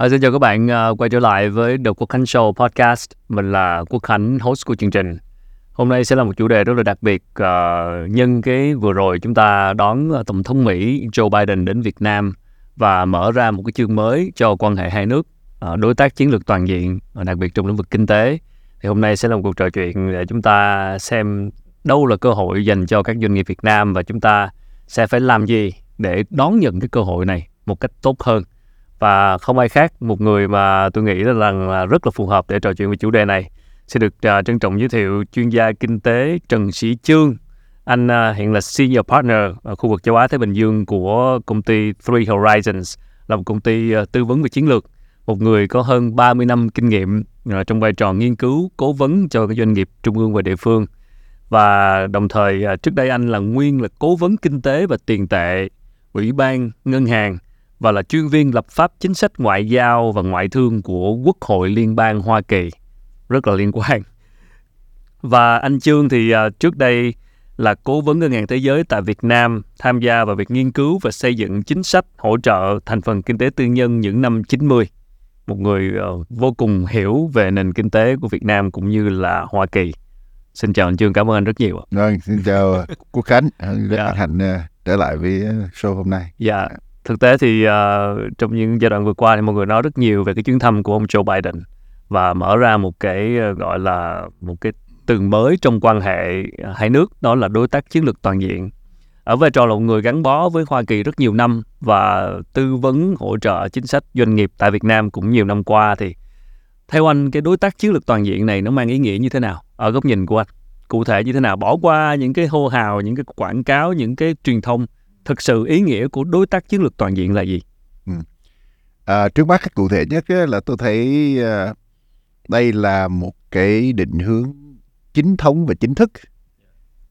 À, xin chào các bạn, à, quay trở lại với The Quốc Khánh Show podcast. Mình là Quốc Khánh, host của chương trình. Hôm nay sẽ là một chủ đề rất là đặc biệt. à, nhân cái vừa rồi chúng ta đón Tổng thống Mỹ Joe Biden đến Việt Nam và mở ra một cái chương mới cho quan hệ hai nước, à, đối tác chiến lược toàn diện, à, đặc biệt trong lĩnh vực kinh tế. Thì hôm nay sẽ là một cuộc trò chuyện để chúng ta xem đâu là cơ hội dành cho các doanh nghiệp Việt Nam và chúng ta sẽ phải làm gì để đón nhận cái cơ hội này một cách tốt hơn và không ai khác một người mà tôi nghĩ là, rằng là rất là phù hợp để trò chuyện về chủ đề này. Sẽ được uh, trân trọng giới thiệu chuyên gia kinh tế Trần Sĩ Chương. Anh uh, hiện là senior partner ở khu vực châu Á Thái Bình Dương của công ty Three Horizons là một công ty uh, tư vấn về chiến lược. Một người có hơn 30 năm kinh nghiệm uh, trong vai trò nghiên cứu cố vấn cho các doanh nghiệp trung ương và địa phương. Và đồng thời uh, trước đây anh là nguyên là cố vấn kinh tế và tiền tệ ủy ban ngân hàng và là chuyên viên lập pháp chính sách ngoại giao và ngoại thương của Quốc hội Liên bang Hoa Kỳ. Rất là liên quan. Và anh Trương thì uh, trước đây là cố vấn ngân hàng thế giới tại Việt Nam, tham gia vào việc nghiên cứu và xây dựng chính sách hỗ trợ thành phần kinh tế tư nhân những năm 90. Một người uh, vô cùng hiểu về nền kinh tế của Việt Nam cũng như là Hoa Kỳ. Xin chào anh Trương, cảm ơn anh rất nhiều. Vâng, xin chào Quốc Khánh, rất yeah. hạnh trở lại với show hôm nay. Dạ, thực tế thì uh, trong những giai đoạn vừa qua thì mọi người nói rất nhiều về cái chuyến thăm của ông Joe Biden và mở ra một cái uh, gọi là một cái tường mới trong quan hệ uh, hai nước đó là đối tác chiến lược toàn diện. Ở vai trò là một người gắn bó với Hoa Kỳ rất nhiều năm và tư vấn hỗ trợ chính sách doanh nghiệp tại Việt Nam cũng nhiều năm qua thì theo anh cái đối tác chiến lược toàn diện này nó mang ý nghĩa như thế nào? Ở góc nhìn của anh cụ thể như thế nào? Bỏ qua những cái hô hào những cái quảng cáo những cái truyền thông thực sự ý nghĩa của đối tác chiến lược toàn diện là gì? Ừ. À, trước mắt cái cụ thể nhất là tôi thấy à, đây là một cái định hướng chính thống và chính thức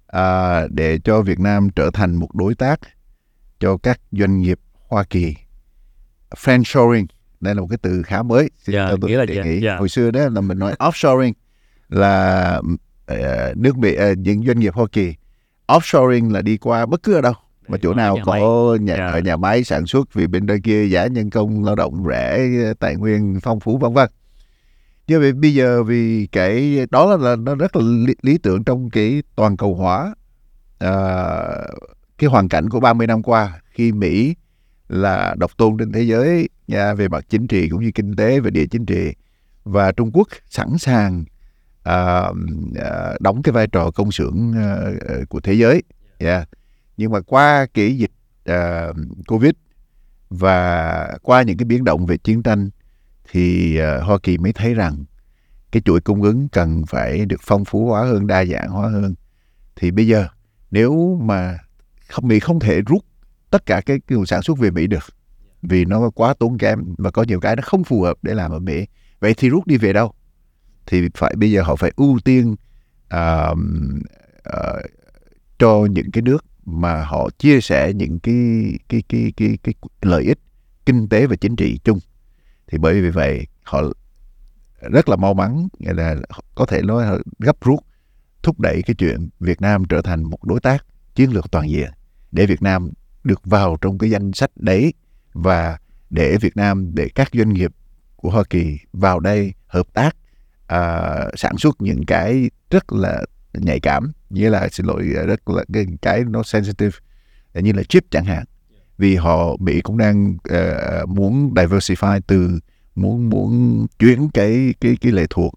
à, để cho Việt Nam trở thành một đối tác cho các doanh nghiệp Hoa Kỳ. Friendshoring, đây là một cái từ khá mới. Xin yeah, dạ, tôi nghĩa là yeah, nghĩ. Yeah. Hồi xưa đó là mình nói offshoring là uh, nước Mỹ uh, những doanh nghiệp Hoa Kỳ. Offshoring là đi qua bất cứ ở đâu mà chỗ nào nhà có nhà, yeah. ở nhà máy sản xuất vì bên đây kia giá nhân công lao động rẻ tài nguyên phong phú vân vân. Như vậy bây giờ vì cái đó là, là nó rất là lý, lý tưởng trong cái toàn cầu hóa à, cái hoàn cảnh của 30 năm qua khi Mỹ là độc tôn trên thế giới nha, về mặt chính trị cũng như kinh tế và địa chính trị. Và Trung Quốc sẵn sàng à, à, đóng cái vai trò công xưởng à, của thế giới yeah nhưng mà qua cái dịch uh, covid và qua những cái biến động về chiến tranh thì uh, Hoa Kỳ mới thấy rằng cái chuỗi cung ứng cần phải được phong phú hóa hơn, đa dạng hóa hơn. Thì bây giờ nếu mà không Mỹ không thể rút tất cả cái, nguồn sản xuất về Mỹ được vì nó quá tốn kém và có nhiều cái nó không phù hợp để làm ở Mỹ. Vậy thì rút đi về đâu? Thì phải bây giờ họ phải ưu tiên uh, uh, cho những cái nước mà họ chia sẻ những cái cái cái cái cái, lợi ích kinh tế và chính trị chung. Thì bởi vì vậy họ rất là mau mắn là có thể nói gấp rút thúc đẩy cái chuyện Việt Nam trở thành một đối tác chiến lược toàn diện để Việt Nam được vào trong cái danh sách đấy và để Việt Nam để các doanh nghiệp của Hoa Kỳ vào đây hợp tác à, sản xuất những cái rất là nhạy cảm như là xin lỗi ờ, rất là cái cái nó sensitive như là chip chẳng hạn vì họ Mỹ cũng đang uh, muốn diversify từ muốn muốn chuyển cái cái cái lệ thuộc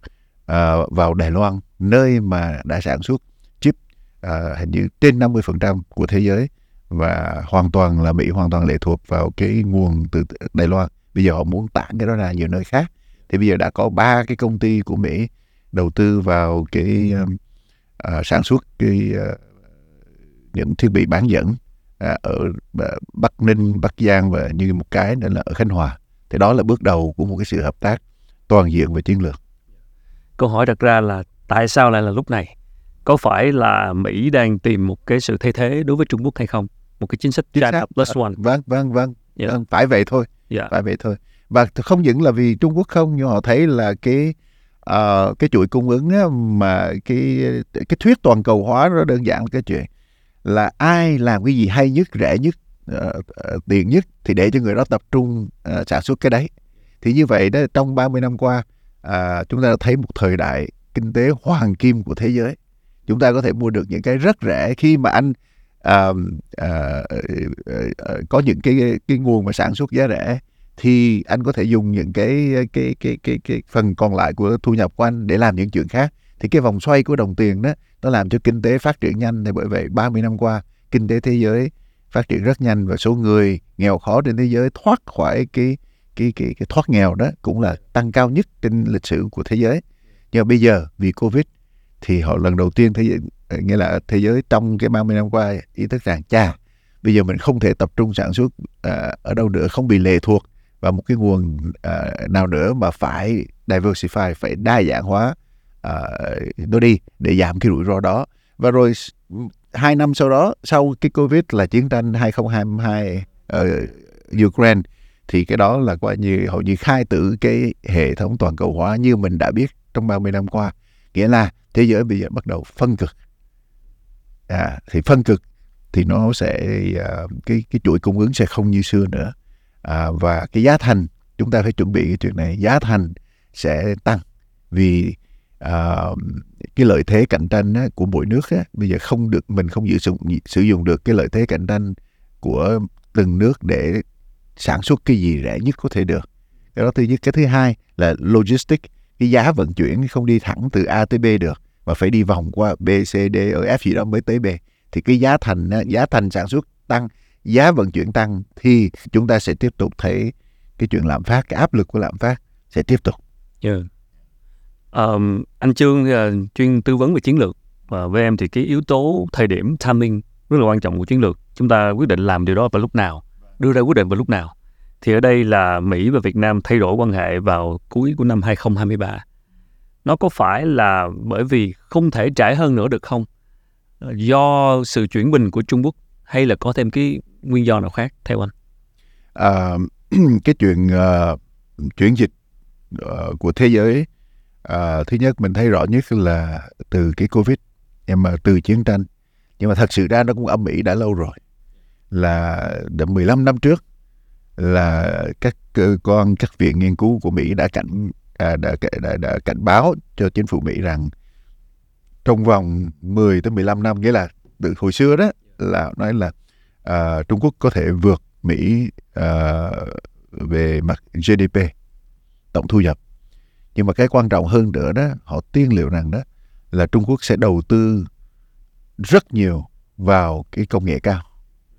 uh, vào Đài Loan nơi mà đã sản xuất chip uh, hình như trên 50% của thế giới và hoàn toàn là Mỹ hoàn toàn lệ thuộc vào cái nguồn từ Đài Loan. Bây giờ họ muốn tản cái đó ra nhiều nơi khác. Thì bây giờ đã có ba cái công ty của Mỹ đầu tư vào cái um, uh, sản xuất cái uh, những thiết bị bán dẫn uh, ở Bắc Ninh, Bắc Giang và như một cái nữa là ở Khánh Hòa. Thì đó là bước đầu của một cái sự hợp tác toàn diện về chiến lược. Câu hỏi đặt ra là tại sao lại là lúc này? Có phải là Mỹ đang tìm một cái sự thay thế đối với Trung Quốc hay không? Một cái chính sách China plus one. Vâng, vâng, vâng. Yeah. vâng phải vậy thôi. Yeah. Phải vậy thôi. Và không những là vì Trung Quốc không, nhưng họ thấy là cái uh, cái chuỗi cung ứng á, mà cái cái thuyết toàn cầu hóa nó đơn giản là cái chuyện là ai làm cái gì hay nhất rẻ nhất uh, uh, tiền nhất thì để cho người đó tập trung uh, sản xuất cái đấy. Thì như vậy đó trong 30 năm qua uh, chúng ta đã thấy một thời đại kinh tế hoàng kim của thế giới. Chúng ta có thể mua được những cái rất rẻ khi mà anh uh, uh, uh, uh, uh, có những cái cái nguồn mà sản xuất giá rẻ thì anh có thể dùng những cái cái cái cái cái phần còn lại của thu nhập của anh để làm những chuyện khác. Thì cái vòng xoay của đồng tiền đó nó làm cho kinh tế phát triển nhanh thì bởi vậy 30 năm qua kinh tế thế giới phát triển rất nhanh và số người nghèo khó trên thế giới thoát khỏi cái cái cái cái thoát nghèo đó cũng là tăng cao nhất trên lịch sử của thế giới. Nhưng mà bây giờ vì covid thì họ lần đầu tiên thế giới ờ, nghĩa là thế giới trong cái 30 năm qua ý thức rằng cha bây giờ mình không thể tập trung sản xuất à, ở đâu nữa không bị lệ thuộc và một cái nguồn uh, nào nữa mà phải diversify phải đa dạng hóa uh, nó đi để giảm cái rủi ro đó. Và rồi hai năm sau đó sau cái covid là chiến tranh 2022 ở ờ, Ukraine thì cái đó là coi như hầu như khai tử cái hệ thống toàn cầu hóa như mình đã biết trong 30 năm qua. Nghĩa là thế giới bây giờ bắt đầu phân cực. À, thì phân cực thì nó sẽ uh, cái cái chuỗi cung ứng sẽ không như xưa nữa à, và cái giá thành chúng ta phải chuẩn bị cái chuyện này giá thành sẽ tăng. Vì à, cái lợi thế cạnh tranh á, của mỗi nước á, bây giờ không được mình không dự dụng sử dụng được cái lợi thế cạnh tranh của từng nước để sản xuất cái gì rẻ nhất có thể được. Cái đó thứ nhất. Cái thứ hai là logistics. Cái giá vận chuyển không đi thẳng từ A tới B được mà phải đi vòng qua B, C, D, E, F gì đó mới tới B. Thì cái giá thành giá thành sản xuất tăng giá vận chuyển tăng thì chúng ta sẽ tiếp tục thấy cái chuyện lạm phát cái áp lực của lạm phát sẽ tiếp tục. Dạ. Yeah. Um, anh Trương uh, chuyên tư vấn về chiến lược và với em thì cái yếu tố thời điểm timing rất là quan trọng của chiến lược. Chúng ta quyết định làm điều đó vào lúc nào, đưa ra quyết định vào lúc nào. Thì ở đây là Mỹ và Việt Nam thay đổi quan hệ vào cuối của năm 2023. Nó có phải là bởi vì không thể trải hơn nữa được không? Do sự chuyển bình của Trung Quốc hay là có thêm cái nguyên do nào khác theo anh? À, cái chuyện uh, chuyển dịch uh, của thế giới uh, thứ nhất mình thấy rõ nhất là từ cái covid nhưng mà từ chiến tranh nhưng mà thật sự ra nó cũng âm ỉ đã lâu rồi là đã 15 năm trước là các cơ quan các viện nghiên cứu của Mỹ đã cảnh à, đã, đã, đã cảnh báo cho chính phủ Mỹ rằng trong vòng 10 tới 15 năm nghĩa là từ hồi xưa đó là nói là uh, Trung Quốc có thể vượt Mỹ uh, về mặt GDP tổng thu nhập. Nhưng mà cái quan trọng hơn nữa đó họ tiên liệu rằng đó là Trung Quốc sẽ đầu tư rất nhiều vào cái công nghệ cao.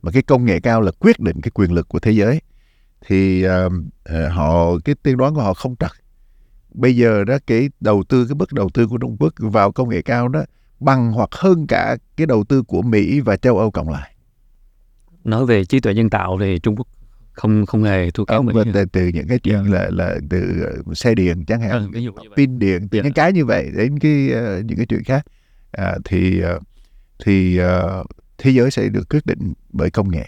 Mà cái công nghệ cao là quyết định cái quyền lực của thế giới. Thì uh, họ cái tiên đoán của họ không trật. Bây giờ đó cái đầu tư cái mức đầu tư của Trung Quốc vào công nghệ cao đó bằng hoặc hơn cả cái đầu tư của Mỹ và châu Âu cộng lại? Nói về trí tuệ nhân tạo thì Trung Quốc không không hề thua kém Mỹ. từ, từ những cái chuyện là là từ uh, xe điện chẳng hạn ừ, pin điện từ những cái như vậy đến cái uh, những cái chuyện khác uh, thì uh, thì uh, thế giới sẽ được quyết định bởi công nghệ.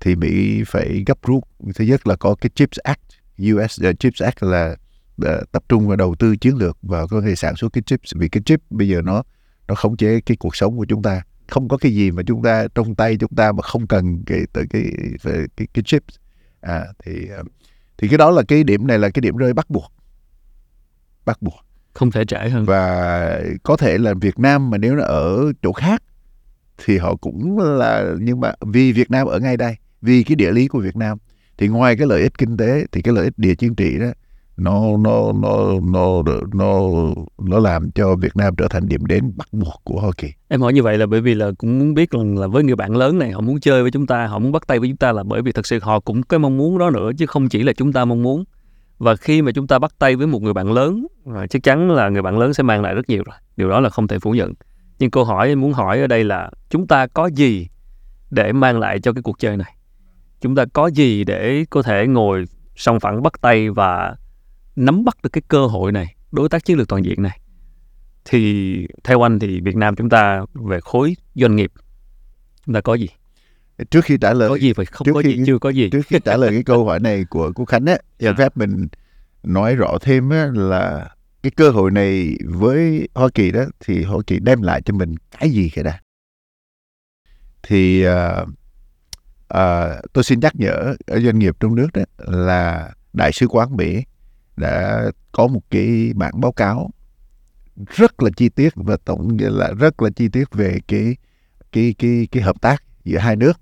Thì Mỹ phải gấp rút. Thứ nhất là có cái Chips Act US uh, Chips Act là uh, tập trung vào đầu tư chiến lược vào có thể sản xuất cái chips vì cái chip bây giờ nó nó khống chế cái cuộc sống của chúng ta. Không có cái gì mà chúng ta trong tay chúng ta mà không cần cái tới cái cái cái, cái chip à thì ờ, thì cái đó là cái điểm này là cái điểm rơi bắt buộc. Bắt buộc. Không thể trễ hơn. Và có thể là Việt Nam mà nếu nó ở chỗ khác thì họ cũng là nhưng mà vì Việt Nam ở ngay đây vì cái địa lý của Việt Nam thì ngoài cái lợi ích kinh tế thì cái lợi ích địa chính trị đó nó nó nó nó nó nó làm cho Việt Nam trở thành điểm đến bắt buộc của Hoa Kỳ. Em hỏi như vậy là bởi vì là cũng muốn biết là, là với người bạn lớn này họ muốn chơi với chúng ta, họ muốn bắt tay với chúng ta là bởi vì thật sự họ cũng cái mong muốn đó nữa chứ không chỉ là chúng ta mong muốn. Và khi mà chúng ta bắt tay với một người bạn lớn, chắc chắn là người bạn lớn sẽ mang lại rất nhiều rồi. Điều đó là không thể phủ nhận. Nhưng câu hỏi em muốn hỏi ở đây là chúng ta có gì để mang lại cho cái cuộc chơi này? Chúng ta có gì để có thể ngồi song phẳng bắt tay và nắm bắt được cái cơ hội này đối tác chiến lược toàn diện này thì theo anh thì Việt Nam chúng ta về khối doanh nghiệp chúng ta có gì trước khi trả lời có gì phải không có khi, gì chưa có gì trước khi trả lời cái câu hỏi này của cô Khánh á yeah. Dạ. phép mình nói rõ thêm á, là cái cơ hội này với Hoa Kỳ đó thì Hoa Kỳ đem lại cho mình cái gì cái đã thì uh, uh, tôi xin nhắc nhở ở doanh nghiệp trong nước đó là đại sứ quán Mỹ đã có một cái bản báo cáo rất là chi tiết và tổng nghĩa là rất là chi tiết về cái cái cái cái hợp tác giữa hai nước.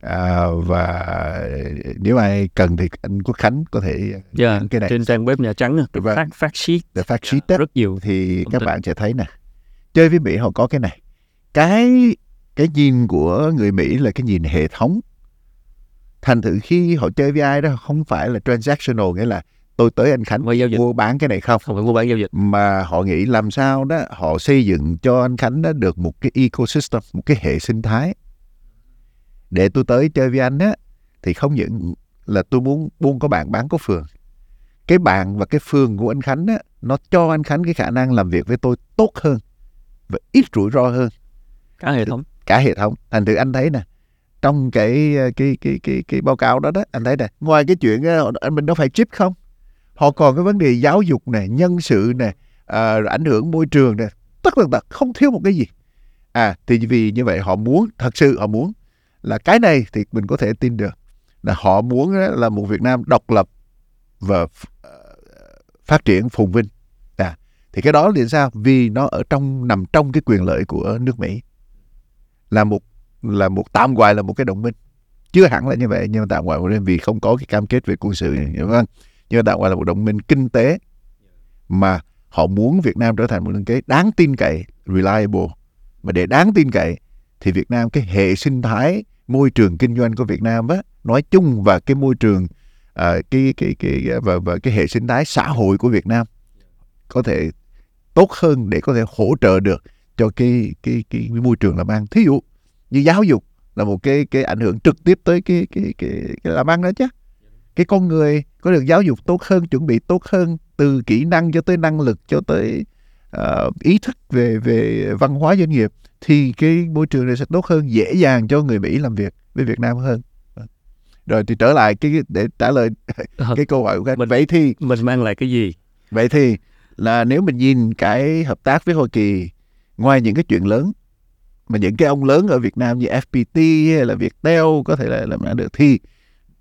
À, và nếu ai cần thì anh Quốc Khánh có thể yeah, cái này. trên trang web Nhà Trắng cái fact, fact sheet, the fact sheet yeah, rất nhiều thì các bạn sẽ thấy nè chơi với Mỹ họ có cái này. Cái cái nhìn của người Mỹ là cái nhìn hệ thống. Thành thử khi họ chơi với ai đó không phải là transactional nghĩa là tôi tới anh Khánh giao dịch. mua bán cái này không? Không phải mua bán giao dịch. Mà họ nghĩ làm sao đó họ xây dựng cho anh Khánh đó được một cái ecosystem một cái hệ sinh thái. Để tôi tới chơi với anh á thì không những là tôi muốn buôn có bạn bán có phường. Cái bạn và cái phường của anh Khánh á nó cho anh Khánh cái khả năng làm việc với tôi tốt hơn và ít rủi ro hơn. Cả hệ thống. Cả hệ thống. Thành thử anh thấy nè trong cái cái cái cái cái báo cáo đó đó anh thấy nè ngoài cái chuyện anh mình đâu phải chip không họ còn cái vấn đề giáo dục này nhân sự này à, ảnh hưởng môi trường này tất cả không thiếu một cái gì. À thì vì như vậy họ muốn thật sự họ muốn là cái này thì mình có thể tin được là họ muốn là một Việt Nam độc lập và ờ, phát triển phồn vinh. À thì cái đó là sao? Vì nó ở trong nằm trong cái quyền lợi của nước Mỹ. Là một là một tạm gọi là một cái đồng minh. Chưa hẳn là như vậy nhưng mà tạm gọi là vì không có cái cam kết về quân sự hiểu không nhưng mà tạm gọi là một đồng minh kinh tế mà họ muốn Việt Nam trở thành một nền kinh đáng tin cậy reliable. Mà để đáng tin cậy thì Việt Nam cái hệ sinh thái môi trường kinh doanh của Việt Nam á nói chung và cái môi trường à, cái cái cái và và cái hệ sinh thái xã hội của Việt Nam có thể tốt hơn để có thể hỗ trợ được cho cái cái cái, cái môi trường làm ăn. Thí dụ như giáo dục là một cái cái ảnh hưởng trực tiếp tới cái cái cái, cái làm ăn đó chứ cái con người có được giáo dục tốt hơn chuẩn bị tốt hơn từ kỹ năng cho tới năng lực cho tới uh, ý thức về về văn hóa doanh nghiệp thì cái môi trường này sẽ tốt hơn dễ dàng cho người Mỹ làm việc với Việt Nam hơn. Rồi thì trở lại cái để trả lời ờ, cái câu hỏi của anh vậy thì mình mang lại cái gì? Vậy thì là nếu mình nhìn cái hợp tác với Hoa Kỳ ngoài những cái chuyện lớn mà những cái ông lớn ở Việt Nam như FPT hay là Viettel có thể là làm được thì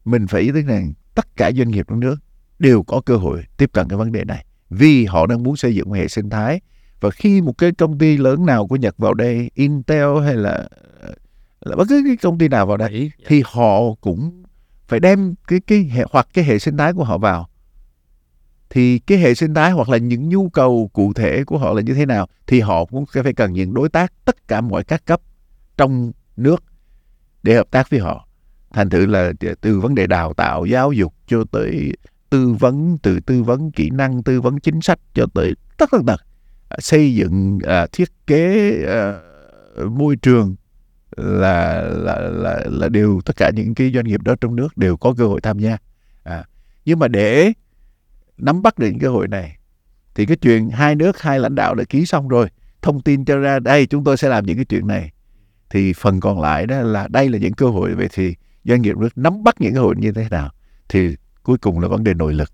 mình phải ý thức rằng tất cả doanh nghiệp trong nước đều có cơ hội tiếp cận cái vấn đề này vì họ đang muốn xây dựng một hệ sinh thái. Và khi một cái công ty lớn nào của Nhật vào đây Intel hay là là bất cứ cái công ty nào vào đây thì họ cũng phải đem cái cái hệ hoặc cái hệ sinh thái của họ vào. Thì cái hệ sinh thái hoặc là những nhu cầu cụ thể của họ là như thế nào thì họ cũng phải cần những đối tác tất cả mọi các cấp trong nước để hợp tác với họ thành thử là từ vấn đề đào tạo giáo dục cho tới tư vấn từ tư vấn kỹ năng tư vấn chính sách cho tới tất tất tật. À, xây dựng à, thiết kế à, môi trường là là là là đều tất cả những cái doanh nghiệp đó trong nước đều có cơ hội tham gia. À, nhưng mà để nắm bắt được những cơ hội này thì cái chuyện hai nước hai lãnh đạo đã ký xong rồi thông tin cho ra đây chúng tôi sẽ làm những cái chuyện này. Thì phần còn lại đó là đây là những cơ hội vậy thì doanh nghiệp nước nắm bắt những cơ hội như thế nào, thì cuối cùng là vấn đề nội lực.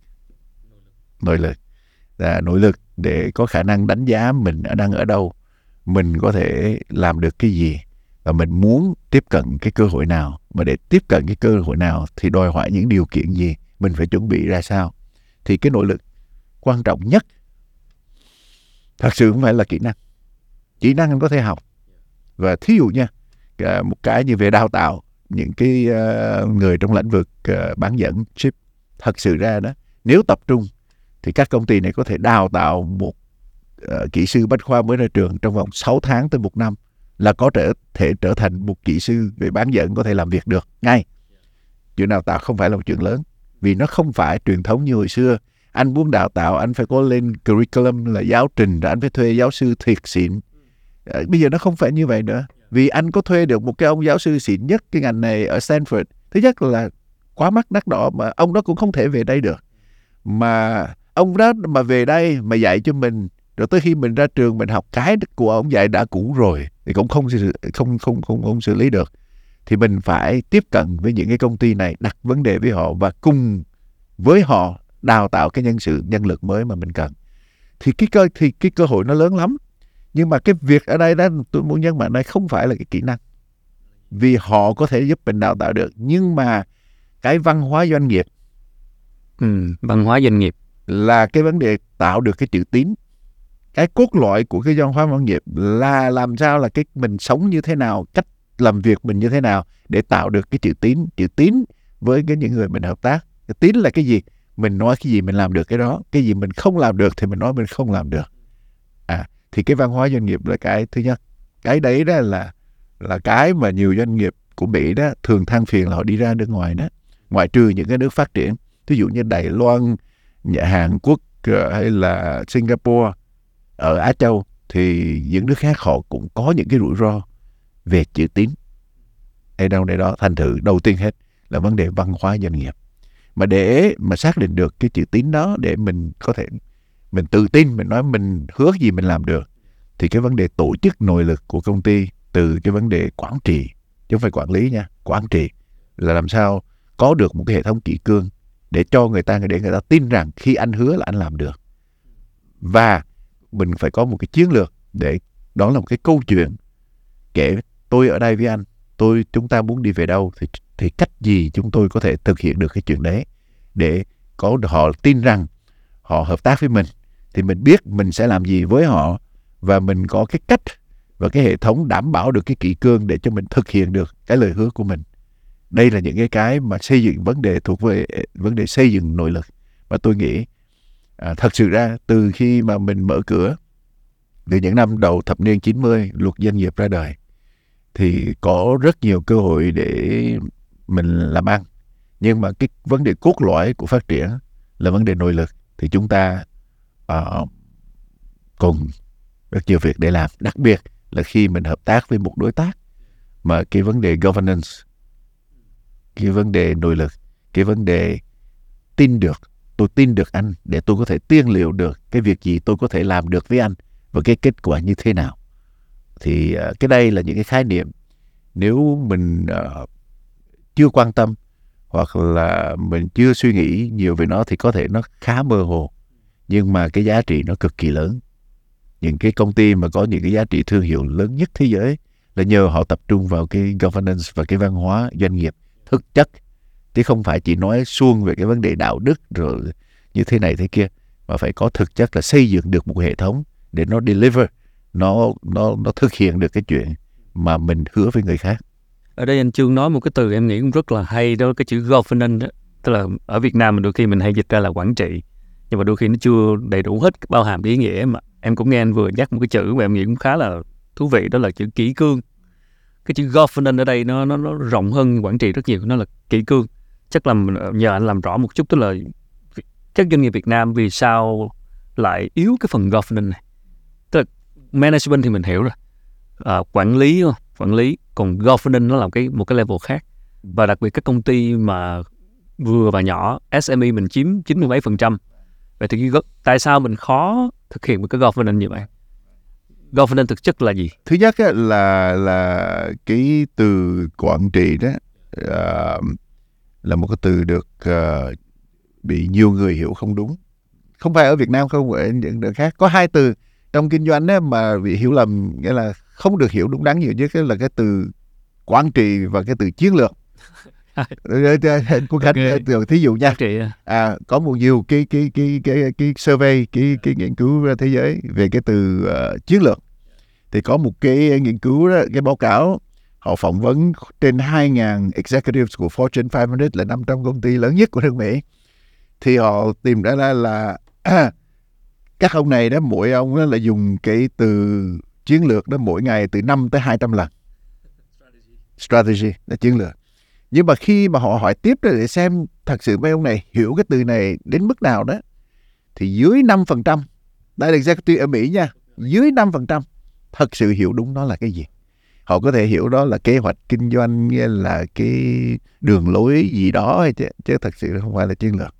Nội lực. Là nội lực để có khả năng đánh giá mình đang ở đâu, mình có thể làm được cái gì, và mình muốn tiếp cận cái cơ hội nào. Mà để tiếp cận cái cơ hội nào thì đòi hỏi những điều kiện gì, mình phải chuẩn bị ra sao. Thì cái nội lực quan trọng nhất, thật sự không phải là kỹ năng. Kỹ năng anh có thể học. Và thí dụ nha một cái như về đào tạo những cái uh, người trong lĩnh vực uh, bán dẫn chip. Thật sự ra đó nếu tập trung thì các công ty này có thể đào tạo một uh, kỹ sư bách khoa mới ra trường trong vòng 6 tháng tới một năm là có trở thể trở thành một kỹ sư về bán dẫn có thể làm việc được ngay. Chuyện đào tạo không phải là một chuyện lớn vì nó không phải truyền thống như hồi xưa. Anh muốn đào tạo anh phải có lên curriculum là giáo trình rồi anh phải thuê giáo sư thiệt xịn. Bây giờ nó không phải như vậy nữa vì anh có thuê được một cái ông giáo sư xịn nhất cái ngành này ở Stanford. Thứ nhất là quá mắc đắt đỏ mà ông đó cũng không thể về đây được. Mà ông đó mà về đây mà dạy cho mình, rồi tới khi mình ra trường mình học cái của ông dạy đã cũ rồi thì cũng không không không không không xử lý được. Thì mình phải tiếp cận với những cái công ty này, đặt vấn đề với họ và cùng với họ đào tạo cái nhân sự, nhân lực mới mà mình cần. Thì cái cơ, thì cái cơ hội nó lớn lắm nhưng mà cái việc ở đây đó tôi muốn nhấn mạnh đây không phải là cái kỹ năng. Vì họ có thể giúp mình đào tạo được nhưng mà cái văn hóa doanh nghiệp ừ, văn hóa doanh nghiệp. là cái vấn đề tạo được cái chữ tín. Cái cốt lõi của cái văn hóa doanh nghiệp là làm sao là cái mình sống như thế nào cách làm việc mình như thế nào để tạo được cái chữ tín. Chữ tín với cái những người mình hợp tác. Cái tín là cái gì? Mình nói cái gì mình làm được cái đó. Cái gì mình không làm được thì mình nói mình không làm được. À thì cái văn hóa doanh nghiệp là cái thứ nhất. Cái đấy đó là là cái mà nhiều doanh nghiệp của Mỹ đó thường than phiền là họ đi ra nước ngoài đó, ngoại trừ những cái nước phát triển. Ví dụ như Đài Loan Hàn Quốc ờ, hay là Singapore, ở Á Châu, thì những nước khác họ cũng có những cái rủi ro về chữ tín. Hay đâu đây đó, thành thử đầu tiên hết là vấn đề văn hóa doanh nghiệp. Mà để mà xác định được cái chữ tín đó để mình có thể mình tự tin, mình nói mình hứa gì mình làm được, thì cái vấn đề tổ chức nội lực của công ty từ cái vấn đề quản trị, chứ không phải quản lý nha, quản trị là làm sao có được một cái hệ thống kỷ cương để cho người ta, để người ta tin rằng khi anh hứa là anh làm được. Và mình phải có một cái chiến lược để, đó là một cái câu chuyện. Kể, tôi ở đây với anh, tôi, chúng ta muốn đi về đâu thì thì cách gì chúng tôi có thể thực hiện được cái chuyện đấy? Để có, họ tin rằng họ hợp tác với mình thì mình biết mình sẽ làm gì với họ và mình có cái cách và cái hệ thống đảm bảo được cái kỷ cương để cho mình thực hiện được cái lời hứa của mình. Đây là những cái cái mà xây dựng vấn đề thuộc về vấn đề xây dựng nội lực. Và tôi nghĩ à, thật sự ra từ khi mà mình mở cửa từ những năm đầu thập niên 90 luật doanh nghiệp ra đời thì có rất nhiều cơ hội để mình làm ăn. Nhưng mà cái vấn đề cốt lõi của phát triển là vấn đề nội lực thì chúng ta ờ, uh, còn rất nhiều việc để làm. Đặc biệt là khi mình hợp tác với một đối tác mà cái vấn đề governance cái vấn đề nội lực cái vấn đề tin được tôi tin được anh để tôi có thể tiên liệu được cái việc gì tôi có thể làm được với anh và cái kết quả như thế nào. Thì uh, cái đây là những cái khái niệm nếu mình uh, chưa quan tâm hoặc là mình chưa suy nghĩ nhiều về nó thì có thể nó khá mơ hồ. Nhưng mà cái giá trị nó cực kỳ lớn. Những cái công ty mà có những cái giá trị thương hiệu lớn nhất thế giới là nhờ họ tập trung vào cái governance và cái văn hóa doanh nghiệp thực chất. Chứ không phải chỉ nói suông về cái vấn đề đạo đức rồi như thế này thế kia, mà phải có thực chất là xây dựng được một hệ thống để nó deliver, nó nó nó thực hiện được cái chuyện mà mình hứa với người khác ở đây anh Trương nói một cái từ em nghĩ cũng rất là hay đó cái chữ governance đó. tức là ở Việt Nam mình đôi khi mình hay dịch ra là quản trị nhưng mà đôi khi nó chưa đầy đủ hết bao hàm ý nghĩa mà. Em cũng nghe anh vừa nhắc một cái chữ mà em nghĩ cũng khá là thú vị đó là chữ kỹ cương. Cái chữ governance ở đây nó nó nó rộng hơn quản trị rất nhiều nó là kỹ cương. Chắc là nhờ anh làm rõ một chút tức là các doanh nghiệp Việt Nam vì sao lại yếu cái phần governance này? Tức là management thì mình hiểu rồi à, quản lý quản lý còn governance nó là cái một cái level khác. Và đặc biệt các công ty mà vừa và nhỏ SME mình chiếm chín mươi mấy phần trăm. Vậy thì tại sao mình khó thực hiện một cái governance như vậy? Governance thực chất là gì? Thứ nhất là là cái từ quản trị đó uh, là một cái từ được uh, bị nhiều người hiểu không đúng. Không phải ở Việt Nam không ở những nơi khác. Có hai từ trong kinh doanh đó mà bị hiểu lầm nghĩa là không được hiểu đúng đắn nhiều nhất là cái từ quản trị và cái từ chiến lược cô khánh okay. thí dụ nha à. à có một nhiều cái cái cái cái cái survey cái cái nghiên cứu thế giới về cái từ uh, chiến lược thì có một cái nghiên cứu đó, cái báo cáo họ phỏng vấn trên 2.000 executives của Fortune 500 là 500 công ty lớn nhất của nước Mỹ thì họ tìm ra là, là các ông này đó mỗi ông đó là dùng cái từ chiến lược đó mỗi ngày từ 5 tới 200 lần. Strategy. Là chiến lược. Nhưng mà khi mà họ hỏi tiếp để xem thật sự mấy ông này hiểu cái từ này đến mức nào đó thì dưới 5% đây là executive ở Mỹ nha dưới 5% thật sự hiểu đúng nó là cái gì. Họ có thể hiểu đó là kế hoạch kinh doanh nghĩa là cái đường lối gì đó hay chứ, chứ thật sự không phải là chiến lược.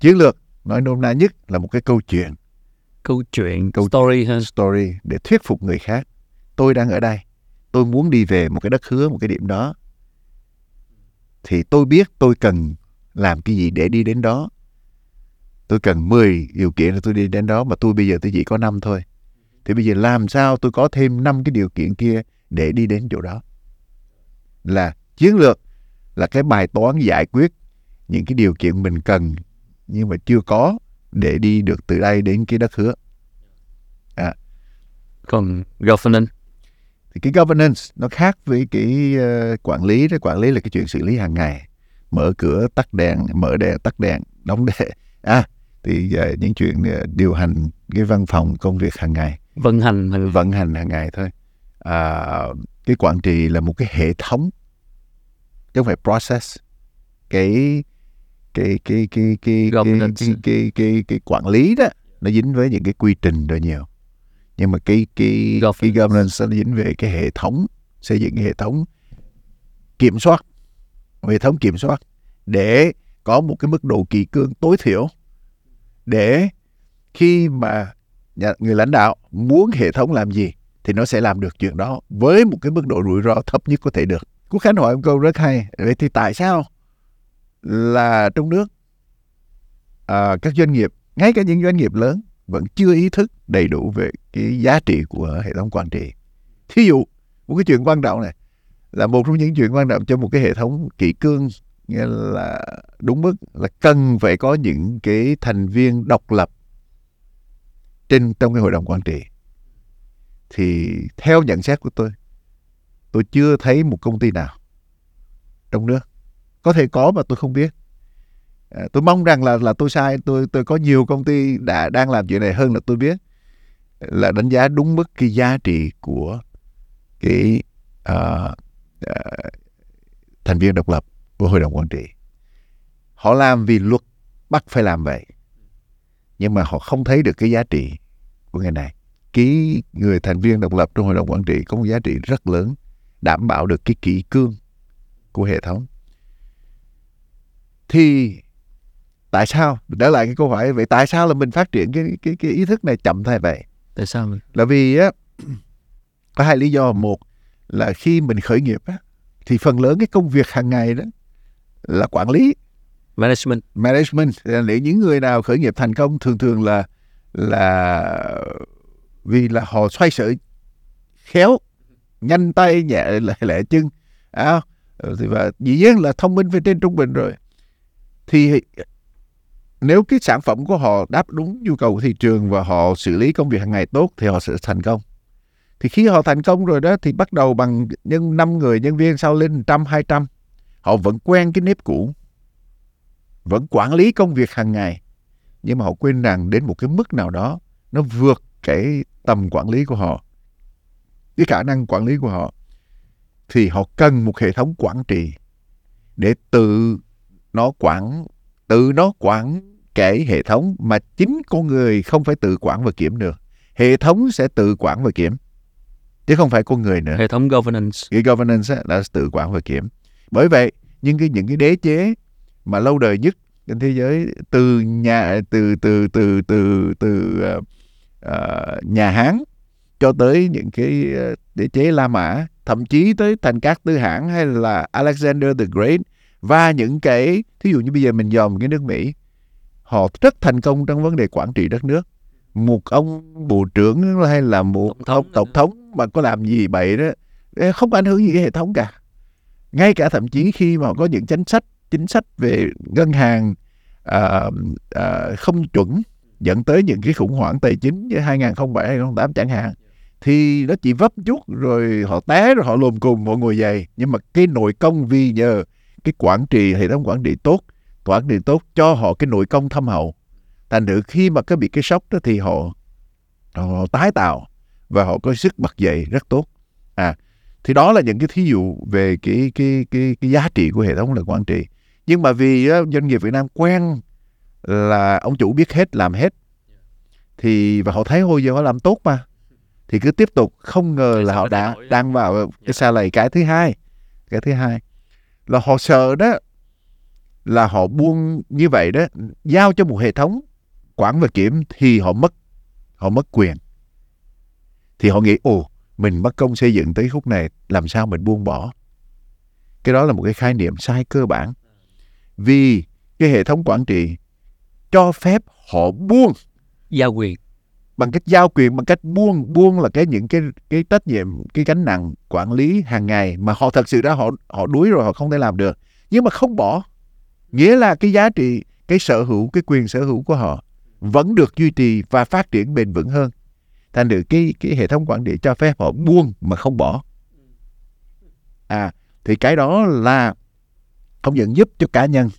Chiến lược nói nôm na nhất là một cái câu chuyện câu chuyện câu story ha story để thuyết phục người khác. Tôi đang ở đây. Tôi muốn đi về một cái đất hứa một cái điểm đó. Thì tôi biết tôi cần làm cái gì để đi đến đó. Tôi cần 10 điều kiện để tôi đi đến đó mà tôi bây giờ tôi chỉ có năm thôi. Thì bây giờ làm sao tôi có thêm năm cái điều kiện kia để đi đến chỗ đó? Là chiến lược là cái bài toán giải quyết những cái điều kiện mình cần nhưng mà chưa có để đi được từ đây đến cái đất hứa. À. còn governance? Thì cái governance nó khác với cái uh, quản lý đó. Quản lý là cái chuyện xử lý hàng ngày. Mở cửa tắt đèn mở đèn tắt đèn đóng đèn. À thì uh, những chuyện uh, điều hành cái văn phòng công việc hàng ngày. Vận hành hàng vận hành hàng ngày thôi. À, cái quản trị là một cái hệ thống. Chứ không phải process. Cái cái cái cái cái cái cái, cái, cái, cái, cái quản lý đó nó dính với những cái quy trình rồi nhiều nhưng mà cái cái governance. cái governance nó dính về cái hệ thống xây dựng cái hệ thống kiểm soát hệ thống kiểm soát để có một cái mức độ kỳ cương tối thiểu để khi mà người lãnh đạo muốn hệ thống làm gì thì nó sẽ làm được chuyện đó với một cái mức độ rủi ro thấp nhất có thể được. Quốc Khánh hỏi một câu rất hay. Vậy thì tại sao là trong nước à, các doanh nghiệp, ngay cả những doanh nghiệp lớn vẫn chưa ý thức đầy đủ về cái giá trị của hệ thống quản trị. Thí dụ, một cái chuyện quan trọng này là một trong những chuyện quan trọng cho một cái hệ thống kỷ cương nghĩa là đúng mức là cần phải có những cái thành viên độc lập trên trong cái hội đồng quản trị thì theo nhận xét của tôi tôi chưa thấy một công ty nào trong nước có thể có mà tôi không biết. À, tôi mong rằng là là tôi sai tôi tôi có nhiều công ty đã đang làm chuyện này hơn là tôi biết là đánh giá đúng mức cái giá trị của cái uh, uh, thành viên độc lập của hội đồng quản trị. Họ làm vì luật bắt phải làm vậy nhưng mà họ không thấy được cái giá trị của ngày này. Cái người thành viên độc lập trong hội đồng quản trị có một giá trị rất lớn đảm bảo được cái kỷ cương của hệ thống thì tại sao? Trở lại cái câu hỏi vậy tại sao là mình phát triển cái cái cái ý thức này chậm thay vậy? Tại sao mình? là vì á có hai lý do. Một là khi mình khởi nghiệp á thì phần lớn cái công việc hàng ngày đó là quản lý. Management. Management. Để những người nào khởi nghiệp thành công thường thường là là vì là họ xoay sở khéo nhanh tay nhẹ lẹ, lẹ chân. À, thì và dĩ nhiên là thông minh về trên trung bình rồi thì nếu cái sản phẩm của họ đáp đúng nhu cầu của thị trường và họ xử lý công việc hàng ngày tốt thì họ sẽ thành công. Thì khi họ thành công rồi đó thì bắt đầu bằng nhân năm người, nhân viên sau lên trăm, hai trăm, họ vẫn quen cái nếp cũ, vẫn quản lý công việc hàng ngày, nhưng mà họ quên rằng đến một cái mức nào đó nó vượt cái tầm quản lý của họ, cái khả năng quản lý của họ, thì họ cần một hệ thống quản trị để tự nó quản tự nó quản cái hệ thống mà chính con người không phải tự quản và kiểm được hệ thống sẽ tự quản và kiểm chứ không phải con người nữa. Hệ thống governance. Cái governance là tự quản và kiểm. Bởi vậy những cái những cái đế chế mà lâu đời nhất trên thế giới từ nhà từ từ từ từ từ uh, uh, nhà Hán cho tới những cái ờ, đế chế La Mã thậm chí tới thành các tư hãng hay là Alexander the Great và những cái thí dụ như bây giờ mình dòm cái nước Mỹ họ rất thành công trong vấn đề quản trị đất nước. Một ông bộ trưởng hay là một tổng thống, ông tổng thống mà có làm gì bậy đó không ảnh hưởng gì cái hệ thống cả. Ngay cả thậm chí khi mà có những chính sách chính sách về ngân hàng uh, uh, không chuẩn dẫn tới những cái khủng hoảng tài chính như 2007 2008 chẳng hạn thì nó chỉ vấp chút rồi họ té rồi họ lùm cùng mọi người dày nhưng mà cái nội công vì nhờ cái quản trị hệ thống quản trị tốt quản trị tốt cho họ cái nội công thâm hậu. Thành thử khi mà cái bị cái sốc đó thì họ họ tái tạo và họ có sức bật dậy rất tốt. À thì đó là những cái thí dụ về cái cái cái cái giá trị của hệ thống là quản trị. Nhưng mà vì doanh nghiệp Việt Nam quen là ông chủ biết hết làm hết thì và họ thấy hồi giờ họ làm tốt mà thì cứ tiếp tục không ngờ là họ đã đang vào cái xa lầy cái thứ hai cái thứ hai là họ sợ đó, là họ buông như vậy đó, giao cho một hệ thống quản và kiểm thì họ mất họ mất quyền. Thì họ nghĩ, ồ, mình mất công xây dựng tới khúc này, làm sao mình buông bỏ? Cái đó là một cái khái niệm sai cơ bản. Vì cái hệ thống quản trị cho phép họ buông giao quyền bằng cách giao quyền, bằng cách buông buông là cái những cái cái trách nhiệm, cái gánh nặng quản lý hàng ngày mà họ thật sự ra họ họ đuối rồi họ không thể làm được. Nhưng mà không bỏ. Nghĩa là cái giá trị, cái sở hữu, cái quyền sở hữu của họ vẫn được duy trì và phát triển bền vững hơn. Thành được cái cái hệ thống quản trị cho phép họ buông mà không bỏ. À thì cái đó là không những giúp cho cá nhân,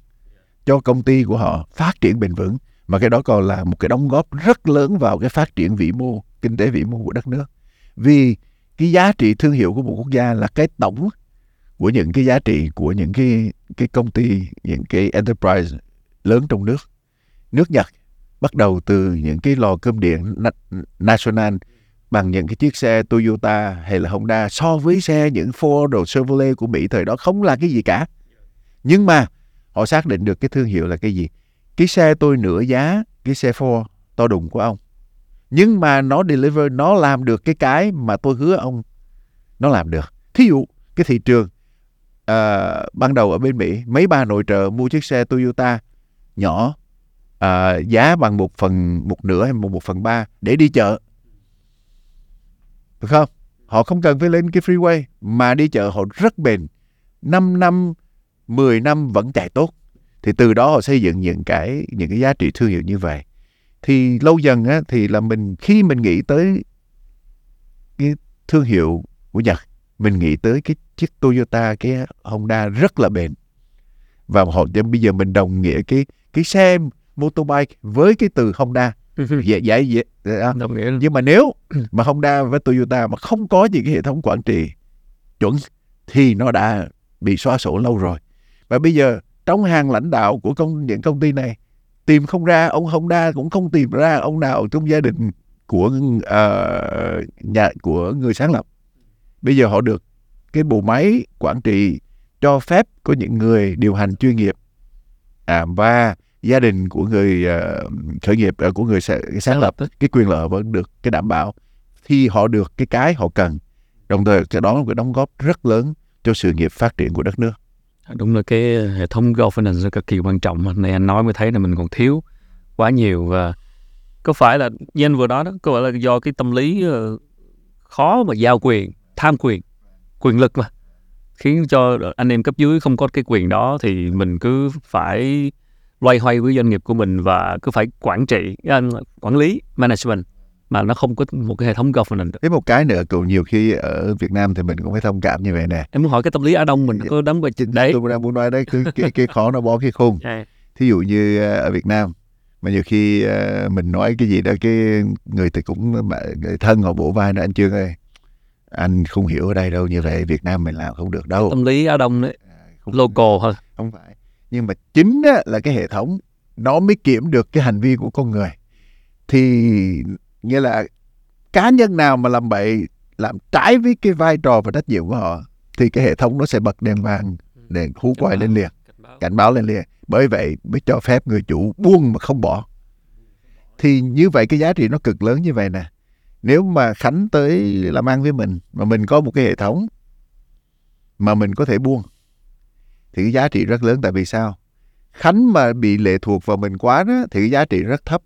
cho công ty của họ phát triển bền vững mà cái đó còn là một cái đóng góp rất lớn vào cái phát triển vĩ mô, kinh tế vĩ mô của đất nước. Vì cái giá trị thương hiệu của một quốc gia là cái tổng của những cái giá trị của những cái cái công ty, những cái enterprise lớn trong nước. Nước Nhật bắt đầu từ những cái lò cơm điện national bằng những cái chiếc xe Toyota hay là Honda so với xe những Ford rồi Chevrolet của Mỹ thời đó không là cái gì cả. Nhưng mà họ xác định được cái thương hiệu là cái gì? Cái xe tôi nửa giá cái xe Ford to đùng của ông. Nhưng mà nó deliver nó làm được cái cái mà tôi hứa ông nó làm được. Thí dụ cái thị trường uh, ban đầu ở bên Mỹ mấy bà nội trợ mua chiếc xe Toyota nhỏ uh, giá bằng một phần một nửa hay một một phần ba để đi chợ. Được không? Họ không cần phải lên cái freeway mà đi chợ họ rất bền. 5 năm 10 năm vẫn chạy tốt thì từ đó họ xây dựng những cái những cái giá trị thương hiệu như vậy. Thì lâu dần á, thì là mình khi mình nghĩ tới cái thương hiệu của Nhật mình nghĩ tới cái chiếc Toyota cái Honda rất là bền. Và họ bây giờ mình đồng nghĩa cái cái xe motorbike với cái từ Honda. Dễ dễ dễ đồng nghĩa nhưng mà nếu mà Honda với Toyota mà không có những cái hệ thống quản trị chuẩn thì nó đã bị xóa sổ lâu rồi. Và bây giờ trong hàng lãnh đạo của công những công ty này tìm không ra ông Honda cũng không tìm ra ông nào trong gia đình của uh, nhà của người sáng lập. Bây giờ họ được cái bộ máy quản trị cho phép có những người điều hành chuyên nghiệp. À, và gia đình của người uh, khởi nghiệp uh, của người sáng lập cái quyền lợi vẫn được cái đảm bảo. Thì họ được cái cái họ cần đồng thời cái đó là một cái đóng góp rất lớn cho sự nghiệp phát triển của đất nước đúng là cái hệ thống governance cực kỳ quan trọng mà. Này anh nói mới thấy là mình còn thiếu quá nhiều và có phải là như anh vừa nói đó, có phải là do cái tâm lý ờ, khó mà giao quyền, tham quyền quyền lực mà khiến cho anh em cấp dưới không có cái quyền đó thì mình cứ phải loay hoay với doanh nghiệp của mình và cứ phải quản trị quản lý management mà nó không có một cái hệ thống governance. Thế một cái nữa cậu nhiều khi ở Việt Nam thì mình cũng phải thông cảm như vậy nè. Em muốn hỏi cái tâm lý Á Đông mình có đóng vào đấy. Tôi đang muốn nói đấy cái cái, cái khó nó bó cái khung. Thí dụ như ờ, ở Việt Nam mà nhiều khi uh, mình nói cái gì đó cái người thì cũng người thân họ bổ vai nó anh Trương ơi anh không hiểu ở đây đâu như vậy Việt Nam mình làm không được đâu tâm lý Á Đông đấy à, không local hơn không phải nhưng mà chính á, là cái hệ thống nó mới kiểm được cái hành vi của con người thì nghĩa là cá nhân nào mà làm bậy làm trái với cái vai trò và trách nhiệm của họ thì cái hệ thống nó sẽ bật đèn vàng đèn hú quay lên liền cảnh báo. lên liền. Bởi vậy mới cho phép người chủ buông mà không bỏ. Thì như vậy cái giá trị nó cực lớn như vậy nè. Nếu mà khánh tới làm ăn với mình mà mình có một cái hệ thống mà mình có thể buông thì cái giá trị rất lớn. Tại vì sao? Khánh mà bị lệ thuộc vào mình quá đó thì cái giá trị rất thấp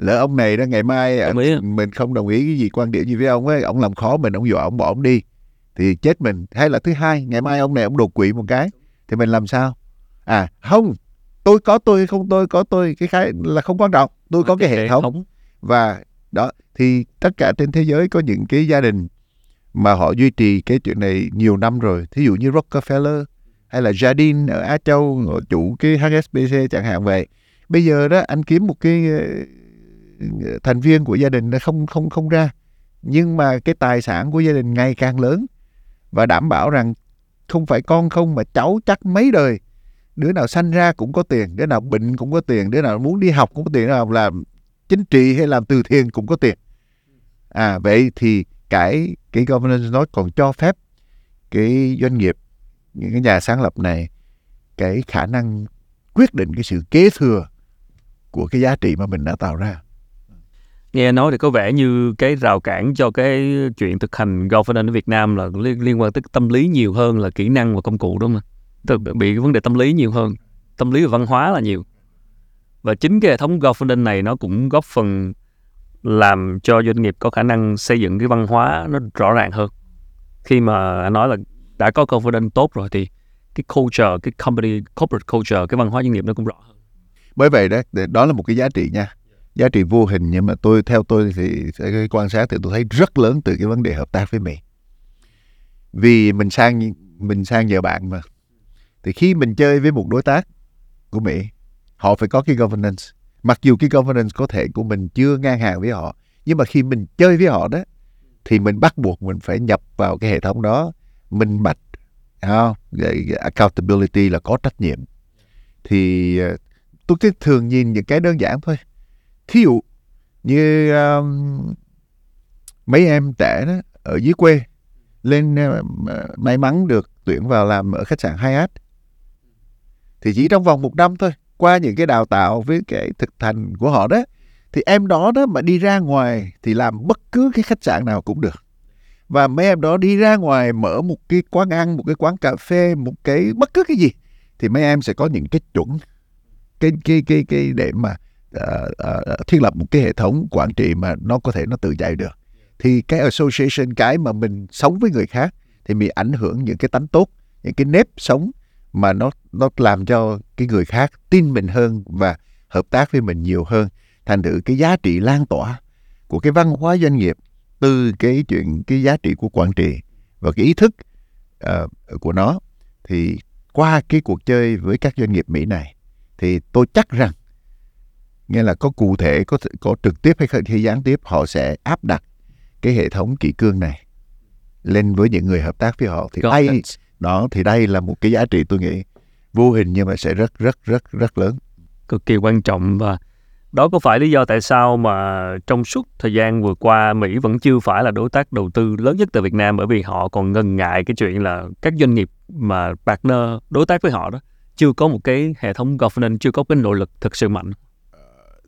lỡ ông này đó ngày mai mình không đồng ý cái gì quan điểm gì với ông ấy ông làm khó mình ông dọa ông bỏ ông đi. Thì chết mình. Hay là thứ hai ngày mai ông này ông đột quỵ một cái thì mình làm sao? À không tôi có tôi không tôi có tôi cái cái là không quan trọng. Tôi có cái hệ thống. và đó thì tất cả trên thế giới có những cái gia đình mà họ duy trì cái chuyện này nhiều năm rồi. Thí dụ như Rockefeller hay là Jardine ở Á Châu chủ cái HSBC chẳng hạn vậy. Bây giờ đó anh kiếm một cái thành viên của gia đình không không không ra. Nhưng mà cái tài sản của gia đình ngày càng lớn và đảm bảo rằng không phải con không mà cháu chắc mấy đời. Đứa nào sanh ra cũng có tiền, đứa nào bệnh cũng có tiền, đứa nào muốn đi học cũng có tiền, đứa nào làm chính trị hay làm từ thiện cũng có tiền. À vậy thì cái cái governance nó còn cho phép cái doanh nghiệp, những cái nhà sáng lập này cái khả năng quyết định cái sự kế thừa của cái giá trị mà mình đã tạo ra nghe nói thì có vẻ như cái rào cản cho cái chuyện thực hành governance ở Việt Nam là liên, liên quan tới tâm lý nhiều hơn là kỹ năng và công cụ đúng không? Tức bị cái vấn đề tâm lý nhiều hơn, tâm lý và văn hóa là nhiều. Và chính cái hệ thống governance này nó cũng góp phần làm cho doanh nghiệp có khả năng xây dựng cái văn hóa nó rõ ràng hơn. Khi mà anh nói là đã có governance tốt rồi thì cái culture, cái company corporate culture, cái văn hóa doanh nghiệp nó cũng rõ hơn. bởi vậy đó đó là một cái giá trị nha giá trị vô hình, nhưng mà tôi, theo tôi thì cái quan sát thì tôi thấy rất lớn từ cái vấn đề hợp tác với Mỹ. Vì mình sang mình sang nhờ bạn mà. Thì khi mình chơi với một đối tác của Mỹ, họ phải có cái governance. Mặc dù cái governance có thể của mình chưa ngang hàng với họ, nhưng mà khi mình chơi với họ đó, thì mình bắt buộc mình phải nhập vào cái hệ thống đó, minh bạch không? accountability là có trách nhiệm. Thì ờ, tôi cứ thường nhìn những cái đơn giản thôi thí dụ như um, mấy em trẻ đó ở dưới quê lên uh, may mắn được tuyển vào làm ở khách sạn Hyatt. Thì chỉ trong vòng một năm thôi qua những cái đào tạo với cái thực thành của họ đó thì em đó đó mà đi ra ngoài thì làm bất cứ cái khách sạn nào cũng được. Và mấy em đó đi ra ngoài mở một cái quán ăn một cái quán cà phê một cái bất cứ cái gì thì mấy em sẽ có những cái chuẩn cái cái cái cái để mà uh, uh, thiết lập một cái hệ thống quản trị mà nó có thể nó tự chạy được. Thì cái association cái mà mình sống với người khác thì mình ảnh hưởng những cái tánh tốt những cái nếp sống mà nó nó làm cho cái người khác tin mình hơn và hợp tác với mình nhiều hơn. Thành thử cái giá trị lan tỏa của cái văn hóa doanh nghiệp từ cái chuyện cái giá trị của quản trị và cái ý thức uh, của nó thì qua cái cuộc chơi với các doanh nghiệp Mỹ này thì tôi chắc rằng nghĩa là có cụ thể có có trực tiếp hay hay gián tiếp họ sẽ áp đặt cái hệ thống kỷ cương này lên với những người hợp tác với họ. Thì đây đó thì đây là một cái giá trị tôi nghĩ vô hình nhưng mà sẽ rất rất rất rất lớn. Cực kỳ quan trọng và đó có phải lý do tại sao mà trong suốt thời gian vừa qua Mỹ vẫn chưa phải là đối tác đầu tư lớn nhất tại Việt Nam? Bởi vì họ còn ngần ngại cái chuyện là các doanh nghiệp mà partner đối tác với họ đó chưa có một cái hệ thống governance chưa có cái nội lực thực sự mạnh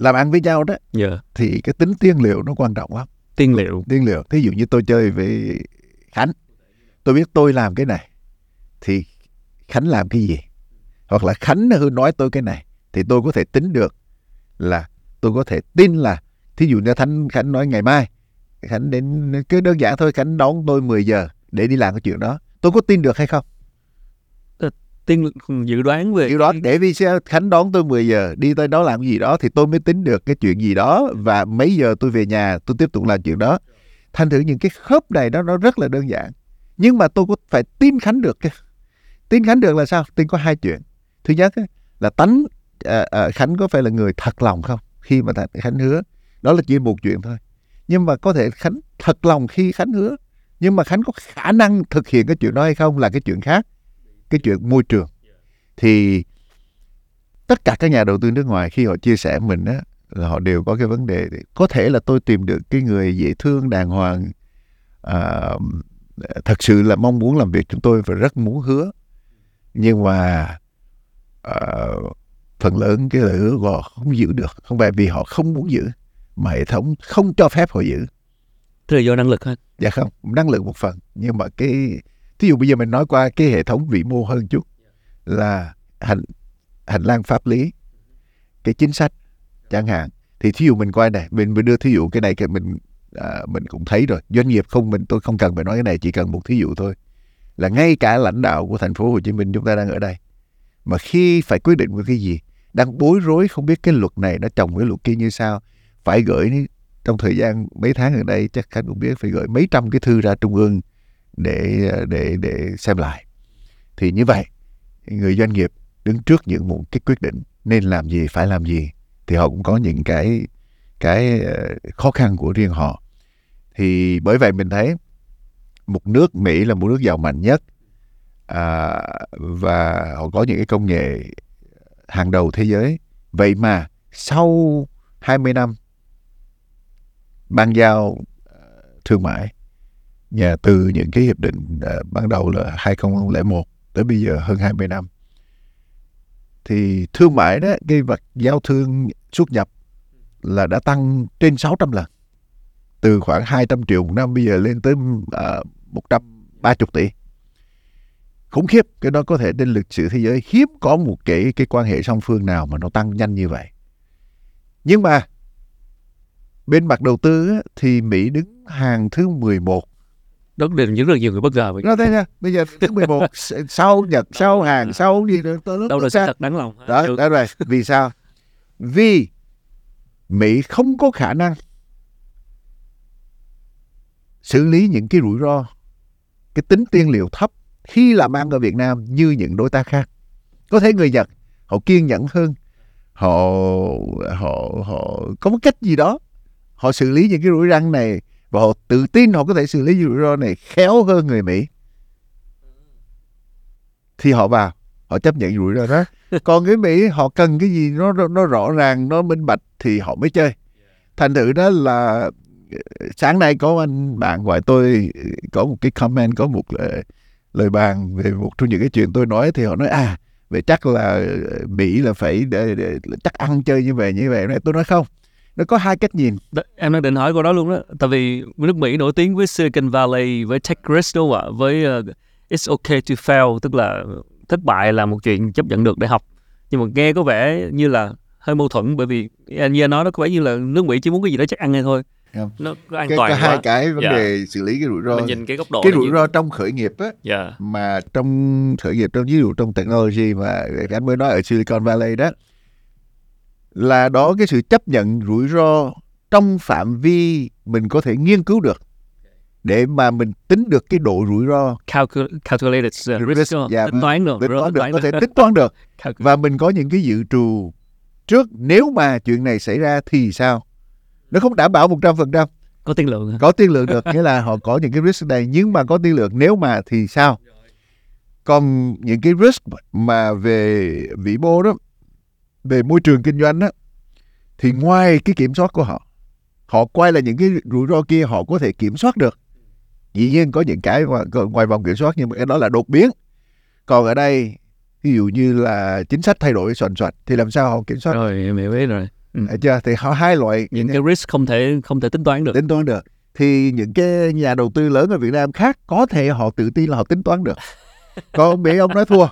làm ăn với nhau đó yeah. Dạ. thì cái tính tiên liệu nó quan trọng lắm. Tiên liệu. Tiên liệu. Thí dụ như tôi chơi với Khánh tôi biết tôi làm cái này thì Khánh làm cái gì? Hoặc là Khánh nói tôi cái này thì tôi có thể tính được là tôi có thể tin là thí dụ như Khánh Khánh nói ngày mai Khánh đến cứ đơn giản thôi Khánh đón tôi 10 giờ để đi làm cái chuyện đó. Tôi có tin được hay không tiên dự đoán về dự đoán để vì sao Khánh đón tôi 10 giờ. Đi tới đó làm cái gì đó thì tôi mới tính được cái chuyện gì đó. Và mấy giờ tôi về nhà tôi tiếp tục làm chuyện đó. Thành thử những cái khớp này đó nó rất là đơn giản. Nhưng mà tôi có phải tin Khánh được chứ tin Khánh được là sao? Tin có hai chuyện. Thứ nhất là tánh à, à, Khánh có phải là người thật lòng không? Khi mà Khánh hứa. Đó là chỉ một chuyện thôi. Nhưng mà có thể Khánh thật lòng khi Khánh hứa. Nhưng mà Khánh có khả năng thực hiện cái chuyện đó hay không là cái chuyện khác cái chuyện môi trường. Thì tất cả các nhà đầu tư nước ngoài khi họ chia sẻ mình á là họ đều có cái vấn đề có thể là tôi tìm được cái người dễ thương đàng hoàng à, thật sự là mong muốn làm việc chúng tôi và rất muốn hứa. Nhưng mà à, phần lớn cái lời hứa của họ không giữ được. Không phải vì họ không muốn giữ mà hệ thống không cho phép họ giữ. Thế là do năng lực hết dạ không năng lực một phần. Nhưng mà cái thí dụ bây giờ mình nói qua cái hệ thống vĩ mô hơn chút là hành hành lang pháp lý cái chính sách chẳng hạn. Thì thí dụ mình coi này mình mình đưa thí dụ cái này cái mình à, mình cũng thấy rồi. Doanh nghiệp không mình tôi không cần phải nói cái này chỉ cần một thí dụ thôi. Là ngay cả lãnh đạo của thành phố Hồ Chí Minh chúng ta đang ở đây. Mà khi phải quyết định một cái gì đang bối rối không biết cái luật này nó chồng với luật kia như sao phải gửi trong thời gian mấy tháng gần đây chắc khánh cũng biết phải gửi mấy trăm cái thư ra trung ương để để để xem lại. Thì như vậy người doanh nghiệp đứng trước những một cái quyết định nên làm gì phải làm gì thì họ cũng có những cái cái ờ, khó khăn của riêng họ. Thì bởi vậy mình thấy một nước Mỹ là một nước giàu mạnh nhất à, và họ có những cái công nghệ hàng đầu thế giới. Vậy mà sau 20 năm ban giao ờ, thương mại nhà từ những cái hiệp định uh, ban đầu là 2001 tới bây giờ hơn 20 năm. Thì thương mại đó cái vật giao thương xuất nhập là đã tăng trên 600 lần từ khoảng 200 triệu một năm bây giờ lên tới à, uh, 130 tỷ. Khủng khiếp cái đó có thể trên lịch sử thế giới hiếm có một cái cái quan hệ song phương nào mà nó tăng nhanh như vậy. Nhưng mà bên mặt đầu tư thì Mỹ đứng hàng thứ 11 đó đều những rất nhiều người bất ngờ vậy. Nó thế nha. Bây giờ thứ 11 sau Nhật, sau Hàn, sau gì nữa. Đâu là sự thật đáng lòng. Đó, đó rồi. Vì sao? vì Mỹ không có khả năng xử lý những cái rủi ro cái tính tiên liệu thấp khi làm ăn ở Việt Nam như những đối tác khác có thể người Nhật họ kiên nhẫn hơn họ họ họ có một cách gì đó họ xử lý những cái rủi ro này và họ tự tin họ có thể xử lý rủi ro này khéo hơn người Mỹ. Thì họ vào họ chấp nhận rủi ro đó. Còn người Mỹ họ cần cái gì nó nó rõ ràng nó minh bạch thì họ mới chơi. Thành thử đó là sáng nay có anh bạn gọi tôi có một cái comment có một lời, lời bàn về một trong những cái chuyện tôi nói thì họ nói à vậy chắc là Mỹ là phải để, để, chắc ăn chơi như vậy như vậy. Này tôi nói không nó có hai cách nhìn. Đ- em đang định hỏi câu đó luôn đó. Tại vì nước Mỹ nổi tiếng với Silicon Valley với tech risk đúng không ạ? Với uh, it's okay to fail tức là thất bại là một chuyện chấp nhận được để học. Nhưng mà nghe có vẻ như là hơi mâu thuẫn bởi vì anh như anh nói nó có vẻ như là nước Mỹ chỉ muốn cái gì đó chắc ăn hay thôi. Không. nó có an cái, toàn có hai quá cái vấn Dạ. đề xử lý cái rủi ro. Mình nhìn cái góc độ cái rủi như- ro trong khởi nghiệp á dạ. mà trong khởi nghiệp trong ví dụ trong technology mà anh mới nói ở Silicon Valley đó là đó cái sự chấp nhận rủi ro trong phạm vi mình có thể nghiên cứu được để mà mình tính được cái độ rủi ro. Calcul- calculated uh, risk, Risk, không? dạ, tính toán được tính toán được có thể tính toán được. Và mình có những cái dự trù trước nếu mà chuyện này xảy ra thì sao? Nó không đảm bảo một trăm phần trăm. Có tiên lượng có tiên lượng được nghĩa là họ có những cái risk này nhưng mà có tiên lượng nếu mà thì sao? Còn những cái risk mà về vĩ mô đó về môi trường kinh doanh đó thì ngoài cái kiểm soát của họ họ quay là những cái rủi ro kia họ có thể kiểm soát được. Dĩ nhiên có những cái ngoài vòng kiểm soát nhưng mà cái đó là đột biến. Còn ở đây ví dụ như là chính sách thay đổi soàn soạt thì làm sao họ kiểm soát? Rồi em hiểu biết rồi. Ừ. Chưa? Thì họ hai loại những cái risk không thể không thể tính toán được. Tính toán được. Thì những cái nhà đầu tư lớn ở Việt Nam khác có thể họ tự tin là họ tính toán được. Còn Mỹ ông nói thua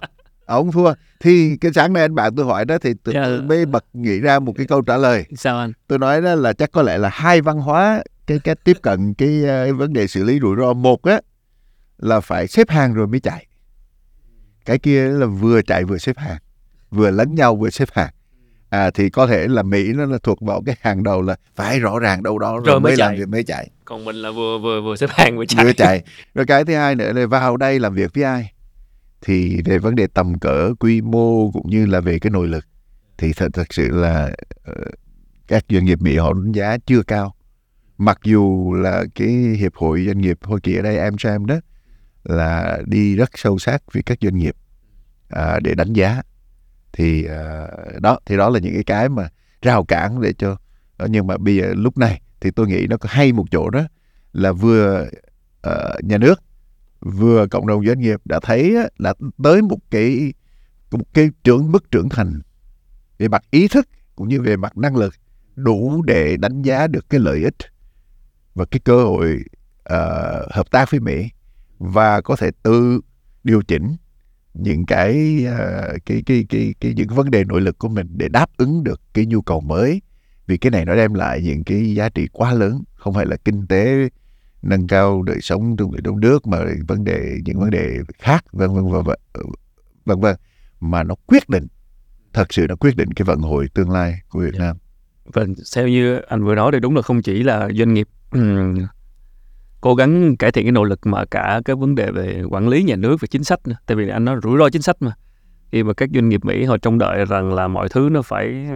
ông thua. Thì cái sáng nay anh bạn tôi hỏi đó thì tôi Dạ. tôi mới bật nghĩ ra một cái câu trả lời. Sao anh? Tôi nói đó là chắc có lẽ là hai văn hóa cái cách tiếp cận cái, ờ, cái vấn đề xử lý rủi ro. Một á là phải xếp hàng rồi mới chạy. Cái kia là vừa chạy vừa xếp hàng vừa lẫn nhau vừa xếp hàng. À thì có thể là Mỹ nó là thuộc vào cái hàng đầu là phải rõ ràng đâu đó rồi, Rồi mới mới làm việc mới chạy. Còn mình là vừa vừa vừa xếp hàng vừa chạy. vừa chạy. Rồi cái thứ hai nữa là vào đây làm việc với ai thì về vấn đề tầm cỡ quy mô cũng như là về cái nội lực thì thật thật sự là ờ, các doanh nghiệp Mỹ họ đánh giá chưa cao. Mặc dù là cái hiệp hội doanh nghiệp Hoa Kỳ ở đây AmCham đó là đi rất sâu sát với các doanh nghiệp à, để đánh giá. Thì à, đó thì đó là những cái cái mà rào cản để cho đó, nhưng mà bây giờ lúc này thì tôi nghĩ nó có hay một chỗ đó là vừa uh, nhà nước vừa cộng đồng doanh nghiệp đã thấy là tới một cái một cái trưởng mức trưởng thành về mặt ý thức cũng như về mặt năng lực đủ để đánh giá được cái lợi ích và cái cơ hội uh, hợp tác với Mỹ và có thể tự điều chỉnh những cái, uh, cái cái cái cái những vấn đề nội lực của mình để đáp ứng được cái nhu cầu mới. Vì cái này nó đem lại những cái giá trị quá lớn không phải là kinh tế nâng cao đời sống trong người trong nước mà vấn đề những vấn đề khác vân vân vân vân vân mà nó quyết định thật sự nó quyết định cái vận hội tương lai của Việt Nam. Và theo như anh vừa nói thì đúng là không chỉ là doanh nghiệp cố gắng cải thiện cái nỗ lực mà cả cái vấn đề về quản lý nhà nước và chính sách nữa. tại vì anh nói rủi ro chính sách mà. Khi mà các doanh nghiệp Mỹ họ trông đợi rằng là mọi thứ nó phải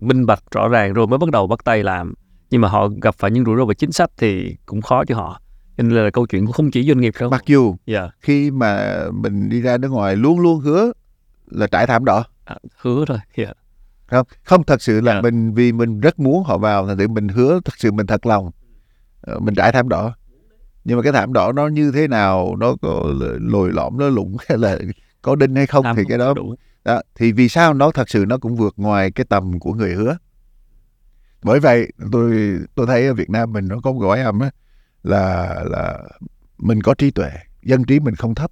minh bạch rõ ràng rồi mới bắt đầu bắt tay làm nhưng mà họ gặp phải những rủi ro về chính sách thì cũng khó cho họ. Nên là câu chuyện cũng không chỉ doanh nghiệp đâu. Mặc dù dạ. khi mà mình đi ra nước ngoài luôn luôn hứa là trải thảm đỏ. À, hứa thôi dạ. Không không thật sự là Dạ. mình vì mình rất muốn họ vào thành thử mình hứa thật sự mình thật lòng Ờ, mình trải thảm đỏ. Nhưng mà cái thảm đỏ nó như thế nào nó có lồi lõm nó lủng hay là có đinh hay không Làm thì cái đó đó, thì vì sao nó thật sự nó cũng vượt ngoài cái tầm của người hứa bởi vậy tôi tôi thấy ở Việt Nam mình nó có một gói âm á là là mình có trí tuệ dân trí mình không thấp.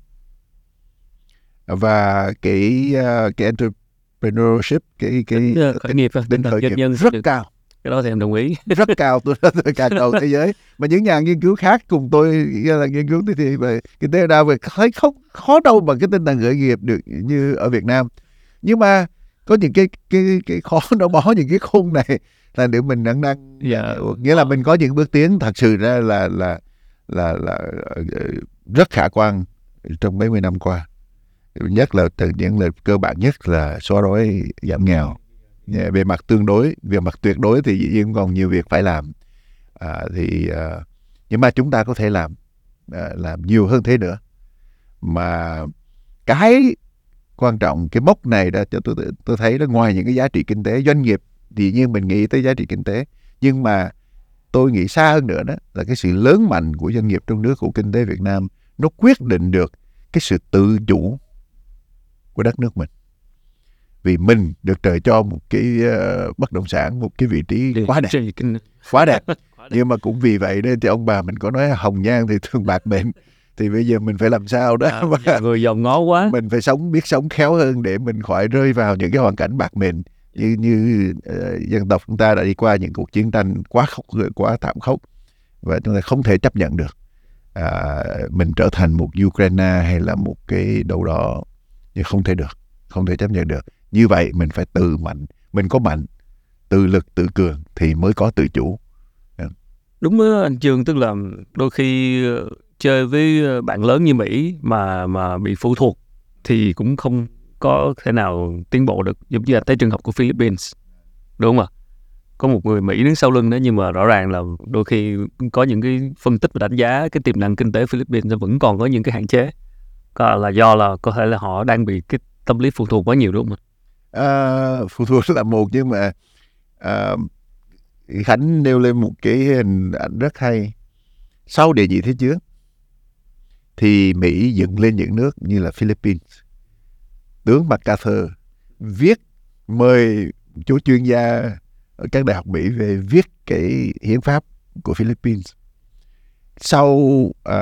Và cái uh, cái entrepreneurship cái cái Tính, ờ, khởi nghiệp tính tinh thần doanh nhân rất được. cao. Cái đó thì em đồng ý. Rất cao tôi tôi càng đầu thế giới. Mà những nhà nghiên cứu khác cùng tôi là nghiên cứu thì, về kinh tế đa về thấy không khó đâu bằng cái tinh thần khởi nghiệp được như ở Việt Nam. Nhưng mà có những cái cái cái khó nó bó những cái khung này là để mình đang đang Dạ. nghĩa là mình có những bước tiến thật sự ra là là là là ờ, rất khả quan trong mấy mươi năm qua. Nhất là từ những lời cơ bản nhất là xóa đói giảm nghèo. Dạ, về mặt tương đối về mặt tuyệt đối thì dĩ nhiên còn nhiều việc phải làm. À, thì à, nhưng mà chúng ta có thể làm à, làm nhiều hơn thế nữa. Mà cái quan trọng cái mốc này đã cho tôi tôi thấy đó ngoài những cái giá trị kinh tế doanh nghiệp dĩ nhiên mình nghĩ tới giá trị kinh tế. Nhưng mà tôi nghĩ xa hơn nữa đó là cái sự lớn mạnh của doanh nghiệp trong nước của kinh tế Việt Nam. Nó quyết định được cái sự tự chủ của đất nước mình. Vì mình được trời cho một cái uh, bất động sản một cái vị trí quá đẹp. quá đẹp. Nhưng mà cũng vì vậy nên thì ông bà mình có nói hồng nhan thì thường bạc mệnh. Thì bây giờ mình phải làm sao đó? À, mà người giàu ngó quá. Mình phải sống biết sống khéo hơn để mình khỏi rơi vào những cái hoàn cảnh bạc mệnh như như uh, dân tộc chúng ta đã đi qua những cuộc chiến tranh quá khốc quá thảm khốc và chúng ta không thể chấp nhận được à, mình trở thành một Ukraine hay là một cái đâu đó nhưng không thể được không thể chấp nhận được. Như vậy mình phải tự mạnh mình có mạnh tự lực tự cường thì mới có tự chủ. Dạ. Đúng đó, anh Trường tức là đôi khi ờ, chơi với ờ, bạn lớn như Mỹ mà mà bị phụ thuộc thì cũng không có thể nào tiến bộ được giống như là tới trường hợp của Philippines đúng không ạ? Có một người Mỹ đứng sau lưng đó nhưng mà rõ ràng là đôi khi có những cái phân tích và đánh giá cái tiềm năng kinh tế Philippines vẫn còn có những cái hạn chế. Có là do là có thể là họ đang bị cái tâm lý phụ thuộc quá nhiều đúng không ạ? À, phụ thuộc là một nhưng mà à, Khánh nêu lên một cái hình ảnh rất hay. Sau địa nhị thế chiến thì Mỹ dựng lên những nước như là Philippines tướng MacArthur viết mời chú chuyên gia ở các đại học Mỹ về viết cái hiến pháp của Philippines. Sau à,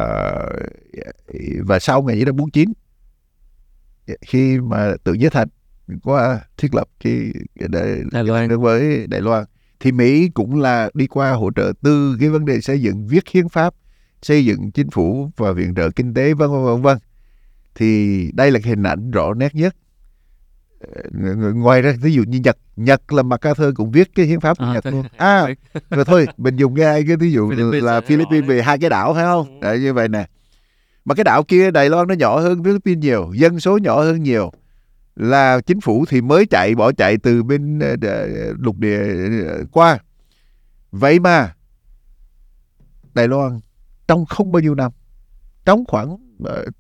và sau ngày 1949 khi mà tự giới thành qua thiết lập cái, đại, Đài Loan. đối với Đài Loan thì Mỹ cũng là đi qua hỗ trợ từ cái vấn đề xây dựng viết hiến pháp xây dựng chính phủ và viện trợ kinh tế vân vân vân vân thì đây là cái hình ảnh rõ nét nhất. Ờ, ng- ng- ngoài ra ví dụ như Nhật Nhật là MacArthur cũng viết cái hiến pháp của À, Nhật luôn. À rồi thôi mình dùng hai cái ví dụ Philippines là là Philippines về hai cái đảo phải không? Đấy, như vậy nè. Mà cái đảo kia Đài Loan nó nhỏ hơn Philippines nhiều dân số nhỏ hơn nhiều. Là chính phủ thì mới chạy bỏ chạy từ bên ờ, lục địa ờ, qua. Vậy mà Đài Loan trong không bao nhiêu năm trong khoảng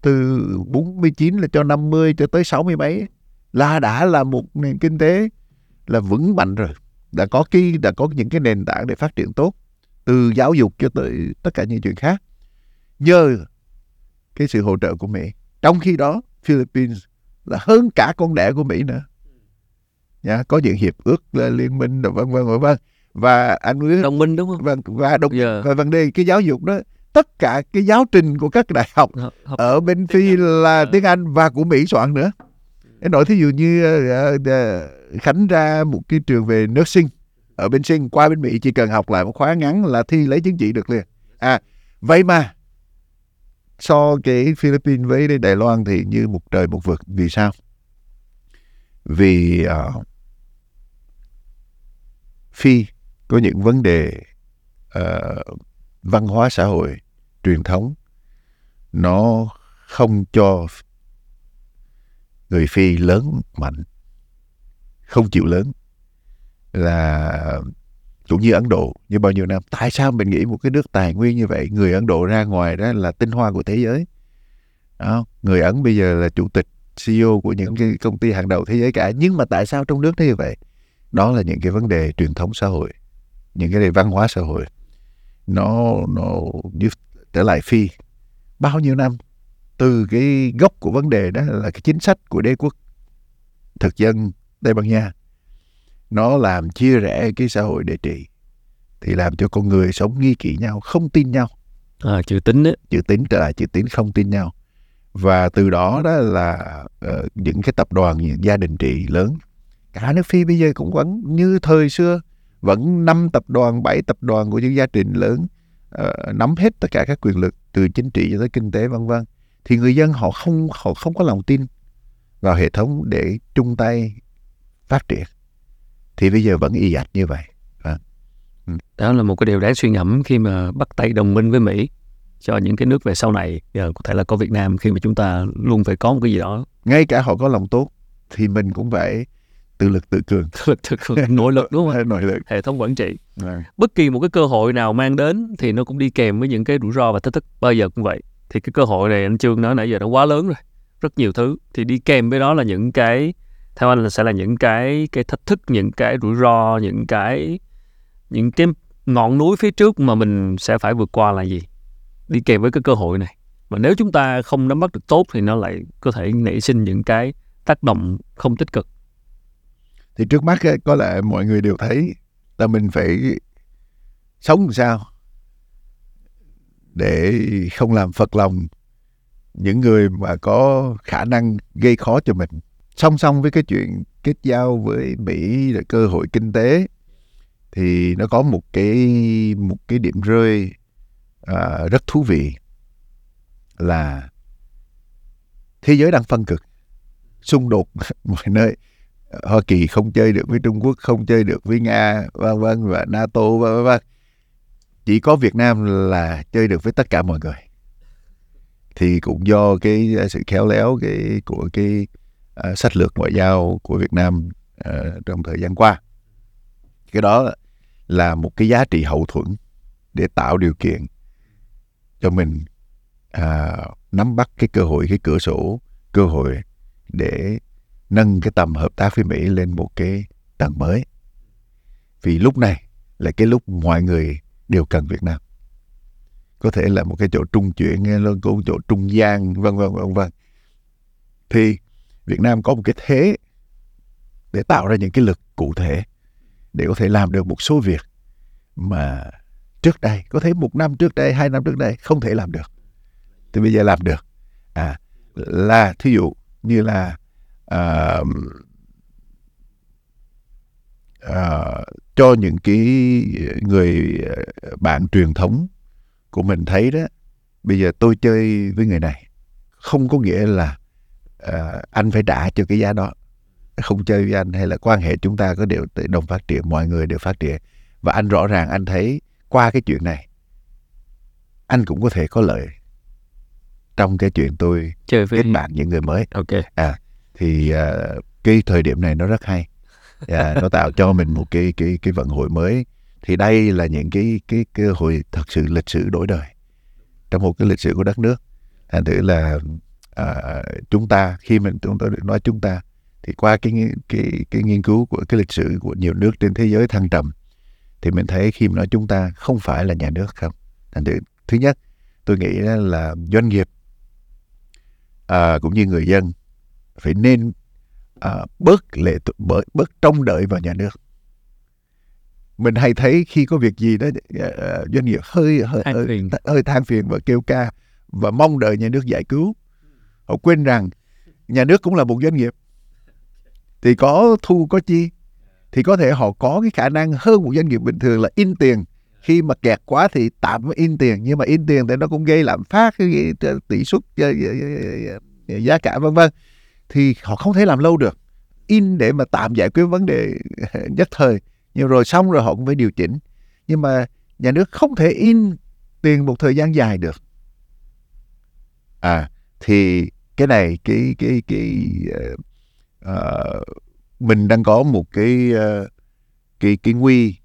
từ 49 là cho 50 cho tới 60 mấy. Là đã là một nền kinh tế là vững mạnh rồi. Đã có cái đã có những cái nền tảng để phát triển tốt từ giáo dục cho tới tất cả những chuyện khác. Nhờ cái sự hỗ trợ của Mỹ. Trong khi đó Philippines là hơn cả con đẻ của Mỹ nữa. Nha, có những hiệp ước là liên minh vân vân vân vân. Và anh biết đồng minh đúng không? Và, và đồng giờ và vấn đề cái giáo dục đó tất cả cái giáo trình của các đại học hợp- hợp- ở bên Phi là tiếng Anh và của Mỹ soạn nữa. Em nói thí dụ như ờ, ờ, Khánh ra một cái trường về nursing ở bên Sinh qua bên Mỹ chỉ cần học lại một khóa ngắn là thi lấy chứng chỉ được liền. À vậy mà so cái Philippines với Đài Loan thì như một trời một vực vì sao? Vì ờ, Phi có những vấn đề ờ, văn hóa xã hội, truyền thống, nó không cho người phi lớn mạnh, không chịu lớn, là cũng như Ấn Độ như bao nhiêu năm. Tại sao mình nghĩ một cái nước tài nguyên như vậy, người Ấn Độ ra ngoài đó là tinh hoa của thế giới? Đó. người Ấn bây giờ là chủ tịch CEO của những cái công ty hàng đầu thế giới cả. Nhưng mà tại sao trong nước nó như vậy? Đó là những cái vấn đề truyền thống xã hội, những cái đề văn hóa xã hội nó nó trở lại phi. Bao nhiêu năm? Từ cái gốc của vấn đề đó là cái chính sách của đế quốc. Thực dân Tây Ban Nha nó làm chia rẽ cái xã hội để trị thì làm cho con người sống nghi kỵ nhau không tin nhau. À, chữ tính đấy chữ tín trở lại chữ tín không tin nhau. Và từ đó đó là ờ, những cái tập đoàn những gia đình trị lớn. Cả nước phi bây giờ cũng vẫn như thời xưa vẫn năm tập đoàn bảy tập đoàn của những gia đình lớn ờ, nắm hết tất cả các quyền lực từ chính trị cho tới kinh tế vân vân. Thì người dân họ không họ không có lòng tin vào hệ thống để chung tay phát triển. Thì bây giờ vẫn y ạch như vậy. Đó là một cái điều đáng suy ngẫm khi mà bắt tay đồng minh với Mỹ cho những cái nước về sau này. Giờ có thể là có Việt Nam khi mà chúng ta luôn phải có một cái gì đó. Ngay cả họ có lòng tốt thì mình cũng phải tự lực tự cường. Thực thực nội lực đúng không? Nội lực. Hệ thống quản trị. Bất kỳ một cái cơ hội nào mang đến thì nó cũng đi kèm với những cái rủi ro và thách thức. Bao giờ cũng vậy. Thì cái cơ hội này anh Trương nói nãy giờ nó quá lớn rồi. Rất nhiều thứ. Thì đi kèm với đó là những cái theo anh là sẽ là những cái cái thách thức những cái rủi ro những cái những cái ngọn núi phía trước mà mình sẽ phải vượt qua là gì? Đi kèm với cái cơ hội này. Mà nếu chúng ta không nắm bắt được tốt thì nó lại có thể nảy sinh những cái tác động không tích cực thì trước mắt ấy, có lẽ mọi người đều thấy là mình phải sống làm sao để không làm phật lòng những người mà có khả năng gây khó cho mình. Song song với cái chuyện kết giao với Mỹ là cơ hội kinh tế thì nó có một cái một cái điểm rơi à, rất thú vị là thế giới đang phân cực xung đột mọi nơi. Hoa Kỳ không chơi được với Trung Quốc không chơi được với Nga vân vân và NATO vân vân chỉ có Việt Nam là chơi được với tất cả mọi người. Thì cũng do cái à, sự khéo léo cái của cái uh, sách lược ngoại giao của Việt Nam uh, trong thời gian qua. Cái đó là một cái giá trị hậu thuẫn để tạo điều kiện cho mình uh, nắm bắt cái cơ hội cái cửa sổ cơ hội để nâng cái tầm hợp tác với Mỹ lên một cái tầng mới. Vì lúc này là cái lúc mọi người đều cần Việt Nam. Có thể là một cái chỗ trung chuyển có một chỗ trung gian, vân vân vân vân. Thì Việt Nam có một cái thế để tạo ra những cái lực cụ thể để có thể làm được một số việc mà trước đây, có thể một năm trước đây, hai năm trước đây không thể làm được. Thì bây giờ làm được. À là thí dụ như là uh, uh, cho những cái người bạn truyền thống của mình thấy đó bây giờ tôi chơi với người này không có nghĩa là uh, anh phải trả cho cái giá đó. Không chơi với anh hay là quan hệ chúng ta có đều đồng phát triển mọi người đều phát triển. Và anh rõ ràng anh thấy qua cái chuyện này anh cũng có thể có lợi trong cái chuyện tôi chơi với kết bạn những người mới. Ok. À thì uh, cái thời điểm này nó rất hay. Yeah, nó tạo cho mình một cái cái cái vận hội mới. Thì đây là những cái cái cơ hội thật sự lịch sử đổi đời trong một cái lịch sử của đất nước. Thành thử là uh, chúng ta khi mình chúng tôi nói chúng ta thì qua cái cái cái nghiên cứu của cái lịch sử của nhiều nước trên thế giới thăng trầm thì mình thấy khi mà nói chúng ta không phải là nhà nước không. Thành thử thứ nhất tôi nghĩ là doanh nghiệp à, cũng như người dân phải nên à, bớt lệ bớt bớt trông đợi vào nhà nước. Mình hay thấy khi có việc gì đó uh, doanh nghiệp hơi hơi Than hơi, hơi than phiền và kêu ca và mong đợi nhà nước giải cứu họ quên rằng nhà nước cũng là một doanh nghiệp. Thì có thu có chi thì có thể họ có cái khả năng hơn một doanh nghiệp bình thường là in tiền. Khi mà kẹt quá thì tạm in tiền nhưng mà in tiền thì nó cũng gây lạm phát tỷ suất giá cả vân vân thì họ không thể làm lâu được. In để mà tạm giải quyết vấn đề nhất thời. Nhưng rồi xong rồi họ cũng phải điều chỉnh. Nhưng mà nhà nước không thể in tiền một thời gian dài được. À thì cái này cái cái cái uh, uh, mình đang có một cái uh, cái cái nguy.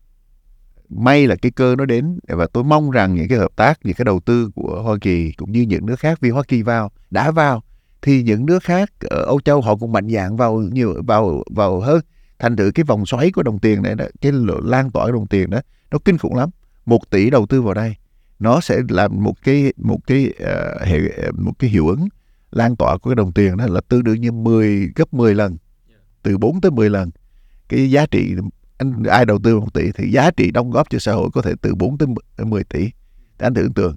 May là cái cơ nó đến. Và tôi mong rằng những cái hợp tác những cái đầu tư của Hoa Kỳ cũng như những nước khác vì Hoa Kỳ vào đã vào thì những nước khác ở Âu Châu họ cũng mạnh dạng vào nhiều vào vào hơn. Thành thử cái vòng xoáy của đồng tiền này đó cái lan tỏa đồng tiền đó nó kinh khủng lắm. Một tỷ đầu tư vào đây nó sẽ làm một cái một cái uh, hệ một cái hiệu ứng lan tỏa của cái đồng tiền đó là tương đương như 10 gấp 10 lần từ 4 tới 10 lần. Cái giá trị anh ai đầu tư một tỷ thì giá trị đóng góp cho xã hội có thể từ 4 tới 10 tỷ. Thì anh tưởng tượng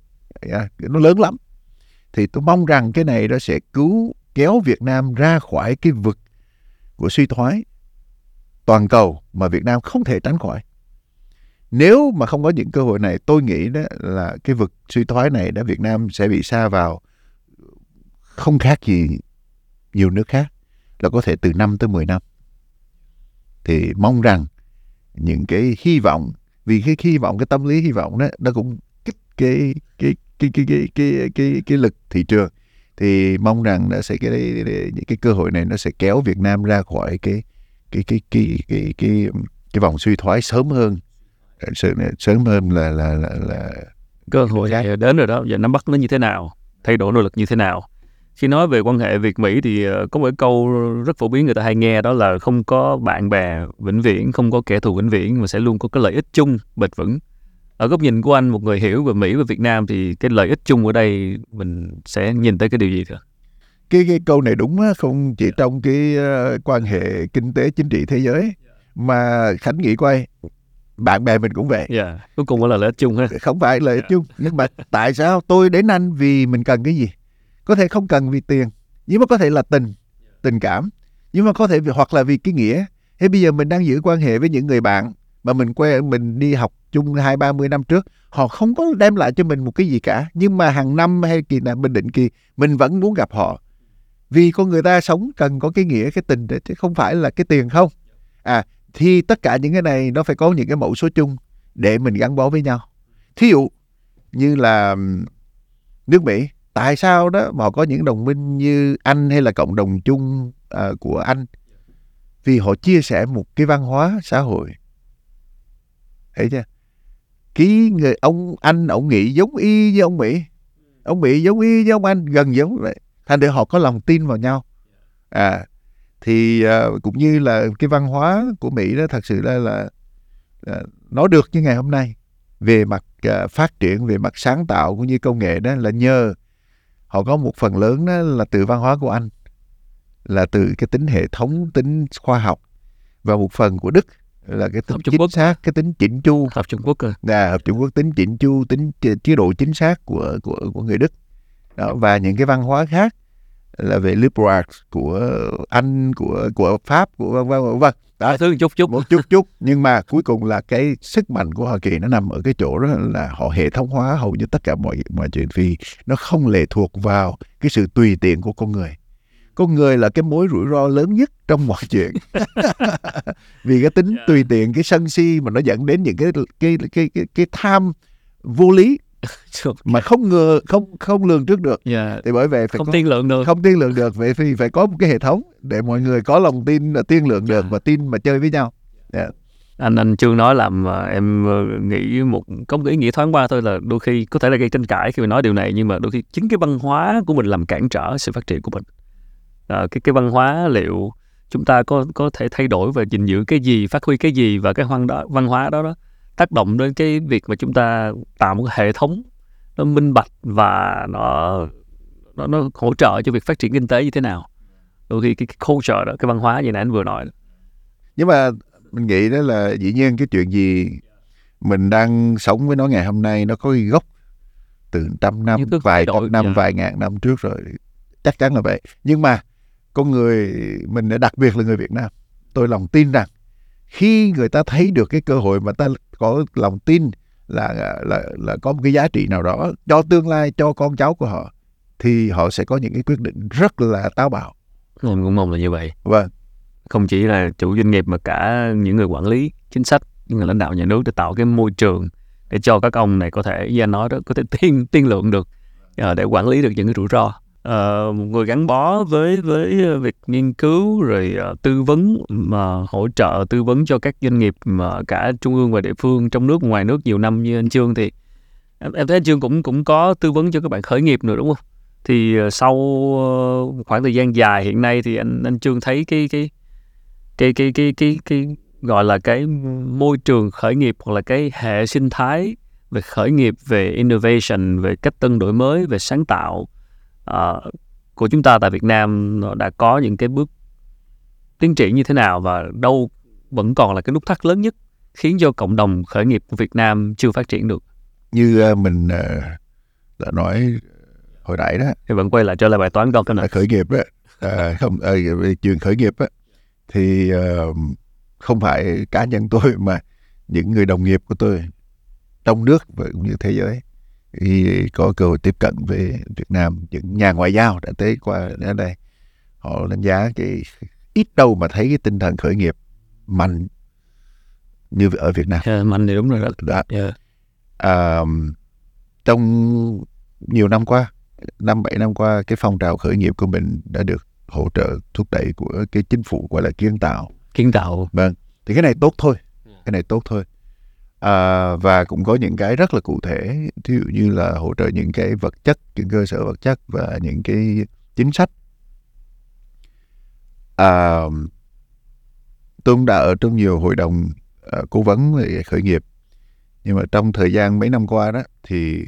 yeah, nó lớn lắm thì tôi mong rằng cái này nó sẽ cứu kéo Việt Nam ra khỏi cái vực của suy thoái toàn cầu mà Việt Nam không thể tránh khỏi. Nếu mà không có những cơ hội này, tôi nghĩ đó là cái vực suy thoái này đã Việt Nam sẽ bị xa vào không khác gì nhiều nước khác là có thể từ 5 tới 10 năm. thì mong rằng những cái hy vọng vì cái hy vọng cái tâm lý hy vọng đó nó cũng kích cái cái cái cái cái cái cái, cái lực thị trường thì mong rằng nó sẽ cái những cái cơ hội này nó sẽ kéo Việt Nam ra khỏi cái cái cái cái cái cái cái vòng suy thoái sớm hơn sớm hơn là là là, là cơ hội đến rồi đó giờ nắm bắt nó như thế nào thay đổi nỗ lực như thế nào khi nói về quan hệ Việt Mỹ thì ờ, có một câu rất phổ biến người ta hay nghe đó là không có bạn bè vĩnh viễn, không có kẻ thù vĩnh viễn mà sẽ luôn có cái lợi ích chung bền vững. Ở góc nhìn của anh một người hiểu về Mỹ và Việt Nam thì cái lợi ích chung ở đây mình sẽ nhìn tới cái điều gì thưa? Cái cái câu này đúng á, không chỉ trong cái uh, quan hệ kinh tế chính trị thế giới mà Khánh nghĩ quay bạn bè mình cũng vậy. Yeah. Dạ, cuối cùng là lợi ích chung ha. Không phải lợi ích yeah. chung nhưng mà tại sao tôi đến anh vì mình cần cái gì? có thể không cần vì tiền nhưng mà có thể là tình tình cảm nhưng mà có thể vì, hoặc là vì cái nghĩa thế bây giờ mình đang giữ quan hệ với những người bạn mà mình quen mình đi học chung hai ba mươi năm trước họ không có đem lại cho mình một cái gì cả. Nhưng mà hàng năm hay kỳ nào mình định kỳ mình vẫn muốn gặp họ. Vì con người ta sống cần có cái nghĩa cái tình chứ không phải là cái tiền không? À thì tất cả những cái này nó phải có những cái mẫu số chung để mình gắn bó với nhau. Thí dụ như là nước mỹ tại sao đó mà họ có những đồng minh như anh hay là cộng đồng chung uh, của anh? Vì họ chia sẻ một cái văn hóa xã hội. Thấy chưa? Cái người ông anh ông nghĩ giống y với ông mỹ. Ông mỹ giống y với ông anh gần giống vậy. Thành để họ có lòng tin vào nhau. À thì uh, cũng như là cái văn hóa của mỹ đó thật sự là là uh, nó được như ngày hôm nay. Về mặt uh, phát triển về mặt sáng tạo cũng như công nghệ đó là nhờ họ có một phần lớn đó là từ văn hóa của anh là từ cái tính hệ thống tính khoa học và một phần của đức là cái tính chính Quốc. xác cái tính chỉnh chu. Hợp Trung Quốc à. à hợp Trung Quốc tính chỉnh chu tính chế độ chính xác của của của người Đức. Đó, và những cái văn hóa khác là về liberal của Anh của của Pháp của vân vân vân đó. Thứ chút chút. Một chút chút. Nhưng mà cuối cùng là cái sức mạnh của Hoa Kỳ nó nằm ở cái chỗ đó là họ hệ thống hóa hầu như tất cả mọi mọi chuyện vì nó không lệ thuộc vào cái sự tùy tiện của con người con người là cái mối rủi ro lớn nhất trong mọi chuyện vì cái tính tùy tiện cái sân si mà nó dẫn đến những cái cái cái cái, cái tham vô lý mà không ngờ không không lường trước được yeah. Dạ. thì bởi vậy phải không có, tiên lượng được không tiên lượng được vậy thì phải có một cái hệ thống để mọi người có lòng tin là tiên lượng được yeah. Dạ. và tin mà chơi với nhau yeah. Dạ. anh anh chưa nói làm em ờ, nghĩ một có một ý nghĩa thoáng qua thôi là đôi khi có thể là gây tranh cãi khi mình nói điều này nhưng mà đôi khi chính cái văn hóa của mình làm cản trở sự phát triển của mình à, cái cái văn hóa liệu chúng ta có có thể thay đổi và gìn giữ cái gì phát huy cái gì và cái văn đó văn hóa đó đó tác động đến cái việc mà chúng ta tạo một hệ thống nó minh bạch và nó nó, nó hỗ trợ cho việc phát triển kinh tế như thế nào đôi khi cái, cái culture đó cái văn hóa như nãy anh vừa nói đó. nhưng mà mình nghĩ đó là dĩ nhiên cái chuyện gì mình đang sống với nó ngày hôm nay nó có gốc từ trăm năm vài trăm năm dạ. vài ngàn năm trước rồi chắc chắn là vậy nhưng mà con người mình đặc biệt là người Việt Nam tôi lòng tin rằng khi người ta thấy được cái cơ hội mà ta có lòng tin là là là có một cái giá trị nào đó cho tương lai cho con cháu của họ thì họ sẽ có những cái quyết định rất là táo bạo. Mình cũng mong là như vậy. Vâng. Không chỉ là chủ doanh nghiệp mà cả những người quản lý chính sách, những người lãnh đạo nhà nước để tạo cái môi trường để cho các ông này có thể như anh nói đó có thể tiên tiên lượng được uh, để quản lý được những cái rủi ro uh, một người gắn bó với với việc nghiên cứu rồi uh, tư vấn mà hỗ trợ tư vấn cho các doanh nghiệp mà cả trung ương và địa phương trong nước ngoài nước nhiều năm như anh Trương thì em, em thấy anh Trương cũng cũng có tư vấn cho các bạn khởi nghiệp nữa đúng không? Thì uh, sau uh, khoảng thời gian dài hiện nay thì anh anh Trương thấy cái cái cái cái cái cái, cái gọi là cái môi trường khởi nghiệp hoặc là cái hệ sinh thái về khởi nghiệp về innovation về cách tân đổi mới về sáng tạo uh, của chúng ta tại Việt Nam đã có những cái bước tiến triển như thế nào và đâu vẫn còn là cái nút thắt lớn nhất khiến cho cộng đồng khởi nghiệp của Việt Nam chưa phát triển được? Như uh, mình uh, đã nói hồi nãy đó. Thì vẫn quay lại cho lại bài toán con cái này khởi nghiệp á. À, không à, chuyện khởi nghiệp á thì uh, không phải cá nhân tôi mà những người đồng nghiệp của tôi trong nước và cũng như thế giới khi có cơ hội tiếp cận với Việt Nam những nhà ngoại giao đã tới qua đến đây họ đánh giá cái ít đâu mà thấy cái tinh thần khởi nghiệp mạnh như ở Việt Nam. Yeah, mạnh thì đúng rồi đó. Đó. Yeah. À, trong nhiều năm qua, năm bảy năm qua, cái phong trào khởi nghiệp của mình đã được hỗ trợ thúc đẩy của cái chính phủ gọi là kiến tạo. Kiến tạo. Vâng, thì cái này tốt thôi, cái này tốt thôi. À, và cũng có những cái rất là cụ thể, ví dụ như là hỗ trợ những cái vật chất, những cơ sở vật chất và những cái chính sách. À, tôi cũng đã ở trong nhiều hội đồng à, cố vấn về khởi nghiệp. Nhưng mà trong thời gian mấy năm qua đó thì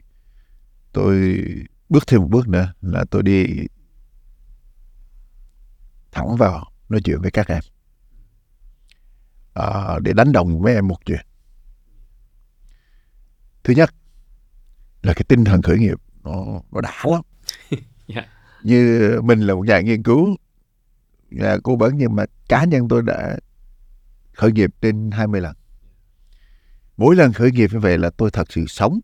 tôi bước thêm một bước nữa là tôi đi thẳng vào nói chuyện với các em. À, để đánh đồng với em một chuyện thứ nhất là cái tinh thần khởi nghiệp nó nó đã lắm. Yeah. như mình là một nhà nghiên cứu nhà cố vấn nhưng mà cá nhân tôi đã khởi nghiệp trên 20 lần. Mỗi lần khởi nghiệp như vậy là tôi thật sự sống.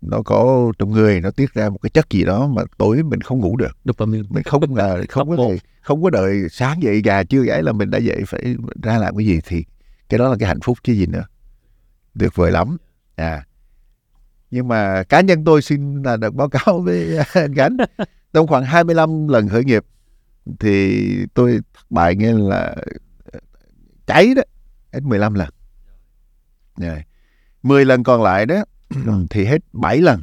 Nó có trong người nó tiết ra một cái chất gì đó mà tối mình không ngủ được. Dopamine. mình không là không có thể không có đợi sáng dậy gà chưa gáy là mình đã dậy phải ra làm cái gì thì cái đó là cái hạnh phúc chứ gì nữa tuyệt vời lắm. À nhưng mà cá nhân tôi xin là được báo cáo với anh Gánh trong khoảng 25 lần khởi nghiệp thì tôi thất bại nghĩa là cháy đó hết 15 lần. Rồi. 10 lần còn lại đó thì hết 7 lần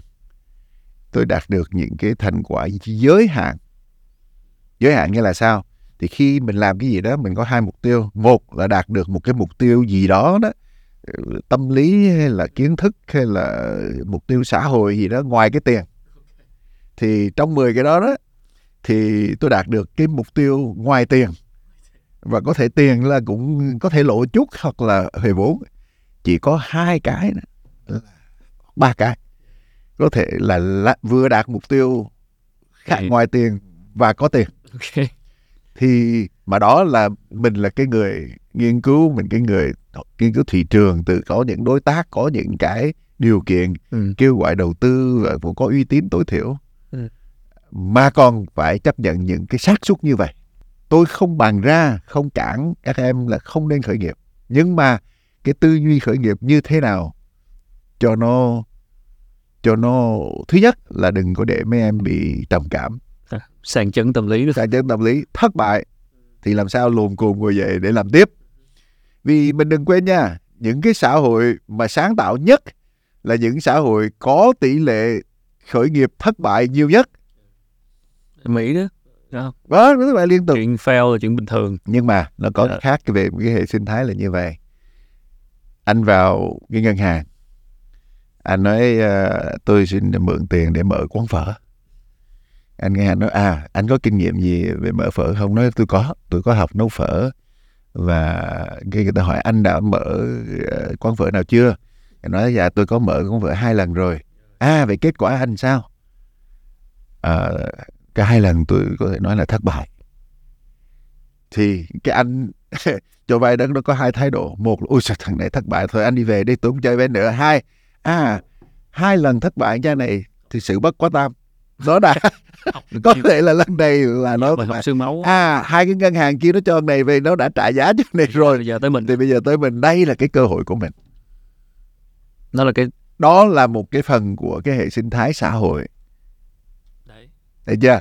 tôi đạt được những cái thành quả giới hạn. Giới hạn nghĩa là sao? Thì khi mình làm cái gì đó mình có hai mục tiêu. Một là đạt được một cái mục tiêu gì đó đó tâm lý hay là kiến thức hay là mục tiêu xã hội gì đó ngoài cái tiền. Thì trong 10 cái đó đó thì tôi đạt được cái mục tiêu ngoài tiền. Và có thể tiền là cũng có thể lộ chút hoặc là về vốn. Chỉ có hai cái ba cái. Có thể là, là vừa đạt mục tiêu khác ngoài tiền và có tiền. Ok. thì mà đó là mình là cái người nghiên cứu mình cái người nghiên cứu thị trường từ có những đối tác có những cái điều kiện Ừ. kêu gọi đầu tư và cũng có uy tín tối thiểu Ừ. mà còn phải chấp nhận những cái xác suất như vậy tôi không bàn ra không cản các em là không nên khởi nghiệp nhưng mà cái tư duy khởi nghiệp như thế nào cho nó cho nó thứ nhất là đừng có để mấy em bị trầm cảm Sàn chấn tâm lý đó. sang chấn tâm lý thất bại thì làm sao lùn cùn ngồi dậy để làm tiếp vì mình đừng quên nha những cái xã hội mà sáng tạo nhất là những xã hội có tỷ lệ khởi nghiệp thất bại nhiều nhất Mỹ đó. Đó. thất bại liên tục Chuyện fail là chuyện bình thường. nhưng mà nó có Dạ. khác về cái hệ sinh thái là như vậy anh vào cái ngân hàng anh nói ờ, tôi xin mượn tiền để mở quán phở anh nghe anh nói à anh có kinh nghiệm gì về mở phở không nói tôi có tôi có học nấu phở và cái người ta hỏi anh đã mở ờ, quán phở nào chưa? Anh nói dạ tôi có mở quán phở hai lần rồi. À vậy kết quả anh sao? À, cả hai lần tôi có thể nói là thất bại. Thì cái anh cho vay đó nó có hai thái độ. Một là ôi sao thằng này thất bại thôi anh đi về đi tôi không chơi với nữa. Hai à hai lần thất bại cha này thì sự bất quá tam nó đã. Có thể là lần này là nó Bài học xương máu. à hai cái ngân hàng kia nó cho này về nó đã trả giá cho này rồi. Bây giờ tới mình. thì bây giờ tới mình. Đây là cái cơ hội của mình. Đó là cái đó là một cái phần của cái hệ sinh thái xã hội. Thấy chưa?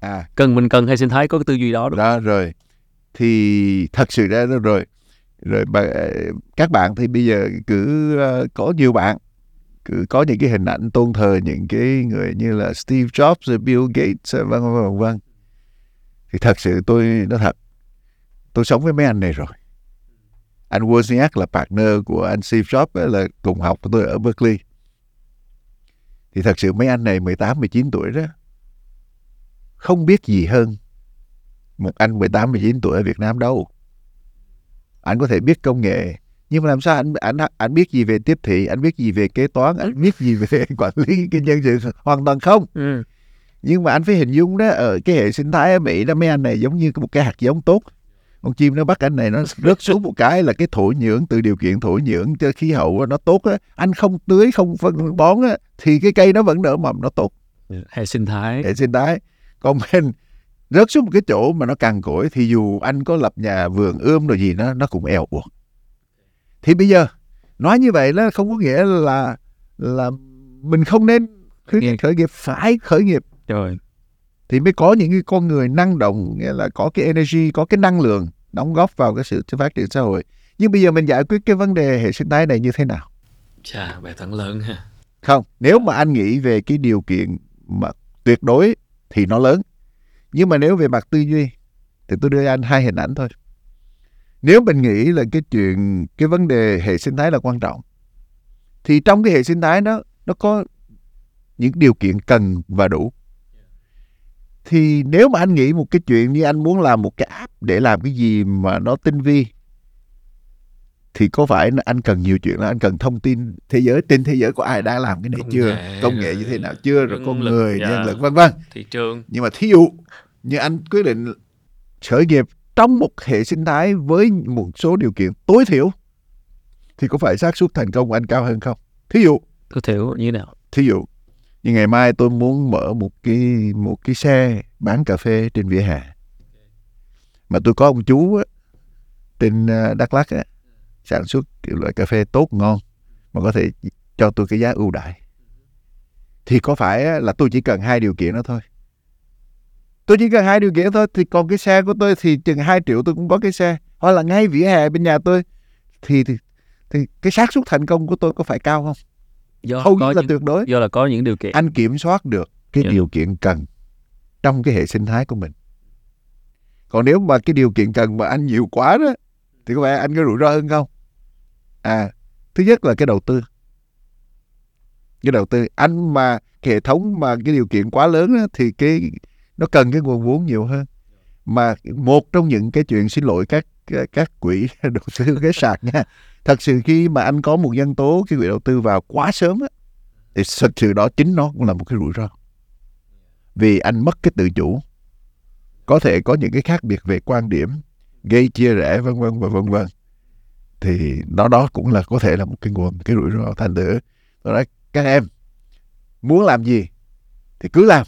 À. Cần mình cần hay sinh thái có cái tư duy đó. đúng đó rồi. Thì thật sự ra đó rồi. Rồi bà, các bạn thì bây giờ cứ ờ, có nhiều bạn cứ có những cái hình ảnh tôn thờ những cái người như là Steve Jobs rồi Bill Gates ờ, vân vân vân vân. Thì thật sự tôi nó thật, tôi sống với mấy anh này rồi. Anh Wozniak là partner của anh Steve Jobs ờ, là cùng học với tôi ở Berkeley. Thì thật sự mấy anh này 18 19 tuổi đó, không biết gì hơn một anh 18 19 tuổi ở Việt Nam đâu. Anh có thể biết công nghệ nhưng mà làm sao anh anh anh biết gì về tiếp thị, anh biết gì về kế toán, anh biết gì về quản lý cái nhân sự hoàn toàn không. Ừ. Nhưng mà anh phải hình dung đó ở cái hệ sinh thái ở Mỹ đó mấy anh này giống như một cái hạt giống tốt. Con chim nó bắt anh này nó rớt xuống một cái là cái thổ nhưỡng từ điều kiện thổ nhưỡng cho khí hậu nó tốt á, anh không tưới không phân bón á thì cái cây nó vẫn nở mầm nó tốt Hệ sinh thái. hệ sinh thái còn bên rớt xuống một cái chỗ mà nó cằn cỗi thì dù anh có lập nhà vườn ươm rồi gì nó nó cũng eo uột thì bây giờ nói như vậy nó không có nghĩa là là mình không nên khởi nghiệp, khởi nghiệp phải khởi nghiệp. Trời. thì mới có những cái con người năng động nghĩa là có cái energy có cái năng lượng đóng góp vào cái sự phát triển xã hội. Nhưng bây giờ mình giải quyết cái vấn đề hệ sinh thái này như thế nào? Chà, bài toán lớn ha. không nếu mà anh nghĩ về cái điều kiện mà tuyệt đối thì nó lớn. Nhưng mà nếu về mặt tư duy thì tôi đưa anh hai hình ảnh thôi nếu mình nghĩ là cái chuyện cái vấn đề hệ sinh thái là quan trọng thì trong cái hệ sinh thái đó nó có những điều kiện cần và đủ thì nếu mà anh nghĩ một cái chuyện như anh muốn làm một cái app để làm cái gì mà nó tinh vi thì có phải anh cần nhiều chuyện là anh cần thông tin thế giới trên thế giới có ai đang làm cái này Công chưa nghệ, công nghệ như thế nào chưa rồi con lực, người dạ. nhân lực vân vân Thị trường. nhưng mà thí dụ như anh quyết định khởi nghiệp trong một hệ sinh thái với một số điều kiện tối thiểu thì có phải xác suất thành công của anh cao hơn không thí dụ Tối thiểu như thế nào? thí dụ như ngày mai tôi muốn mở một cái một cái xe bán cà phê trên vỉa hè mà tôi có ông chú á, trên à, Đắk Lắk á, sản xuất kiểu loại cà phê tốt ngon mà có thể cho tôi cái giá ưu đãi thì có phải là tôi chỉ cần hai điều kiện đó thôi tôi chỉ cần hai điều kiện thôi thì còn cái xe của tôi thì chừng 2 triệu tôi cũng có cái xe. Hoặc là ngay vỉa hè bên nhà tôi thì thì, thì cái xác suất thành công của tôi có phải cao không? Do hầu có như là những, tuyệt đối. do là có những điều kiện. anh kiểm soát được cái Dạ. điều kiện cần trong cái hệ sinh thái của mình. Còn nếu mà cái điều kiện cần mà anh nhiều quá đó thì có phải anh có rủi ro hơn không? À thứ nhất là cái đầu tư. Cái đầu tư. Anh mà cái hệ thống mà cái điều kiện quá lớn đó, thì cái nó cần cái nguồn vốn nhiều hơn. Mà một trong những cái chuyện xin lỗi các các quỹ đầu tư cái sạc nha, thật sự khi mà anh có một nhân tố, cái quỹ đầu tư vào quá sớm á, thì thật sự đó chính nó cũng là một cái rủi ro. Vì anh mất cái tự chủ. Có thể có những cái khác biệt về quan điểm, gây chia rẽ, vân vân và vân vân. Thì đó đó cũng là có thể là một cái nguồn, cái rủi ro thành thử tôi nói, các em, muốn làm gì thì cứ làm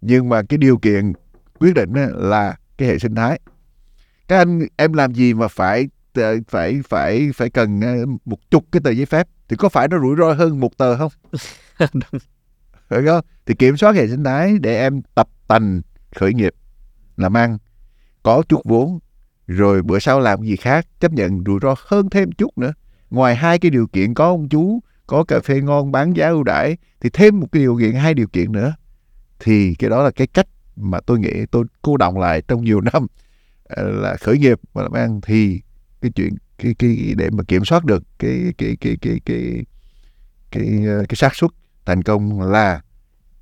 nhưng mà cái điều kiện quyết định là cái hệ sinh thái. Các anh em làm gì mà phải ờ, phải phải phải cần ờ, một chục cái tờ giấy phép? Thì có phải nó rủi ro hơn một tờ không? Phải không? Thì kiểm soát hệ sinh thái để em tập tành khởi nghiệp làm ăn có chút vốn rồi bữa sau làm gì khác chấp nhận rủi ro hơn thêm chút nữa. Ngoài hai cái điều kiện có ông chú có cà phê ngon bán giá ưu đãi thì thêm một cái điều kiện hai điều kiện nữa thì cái đó là cái cách mà tôi nghĩ tôi cô động lại trong nhiều năm à, là khởi nghiệp và làm ăn thì cái chuyện cái cái để mà kiểm soát được cái cái cái cái cái cái ờ, cái xác suất thành công là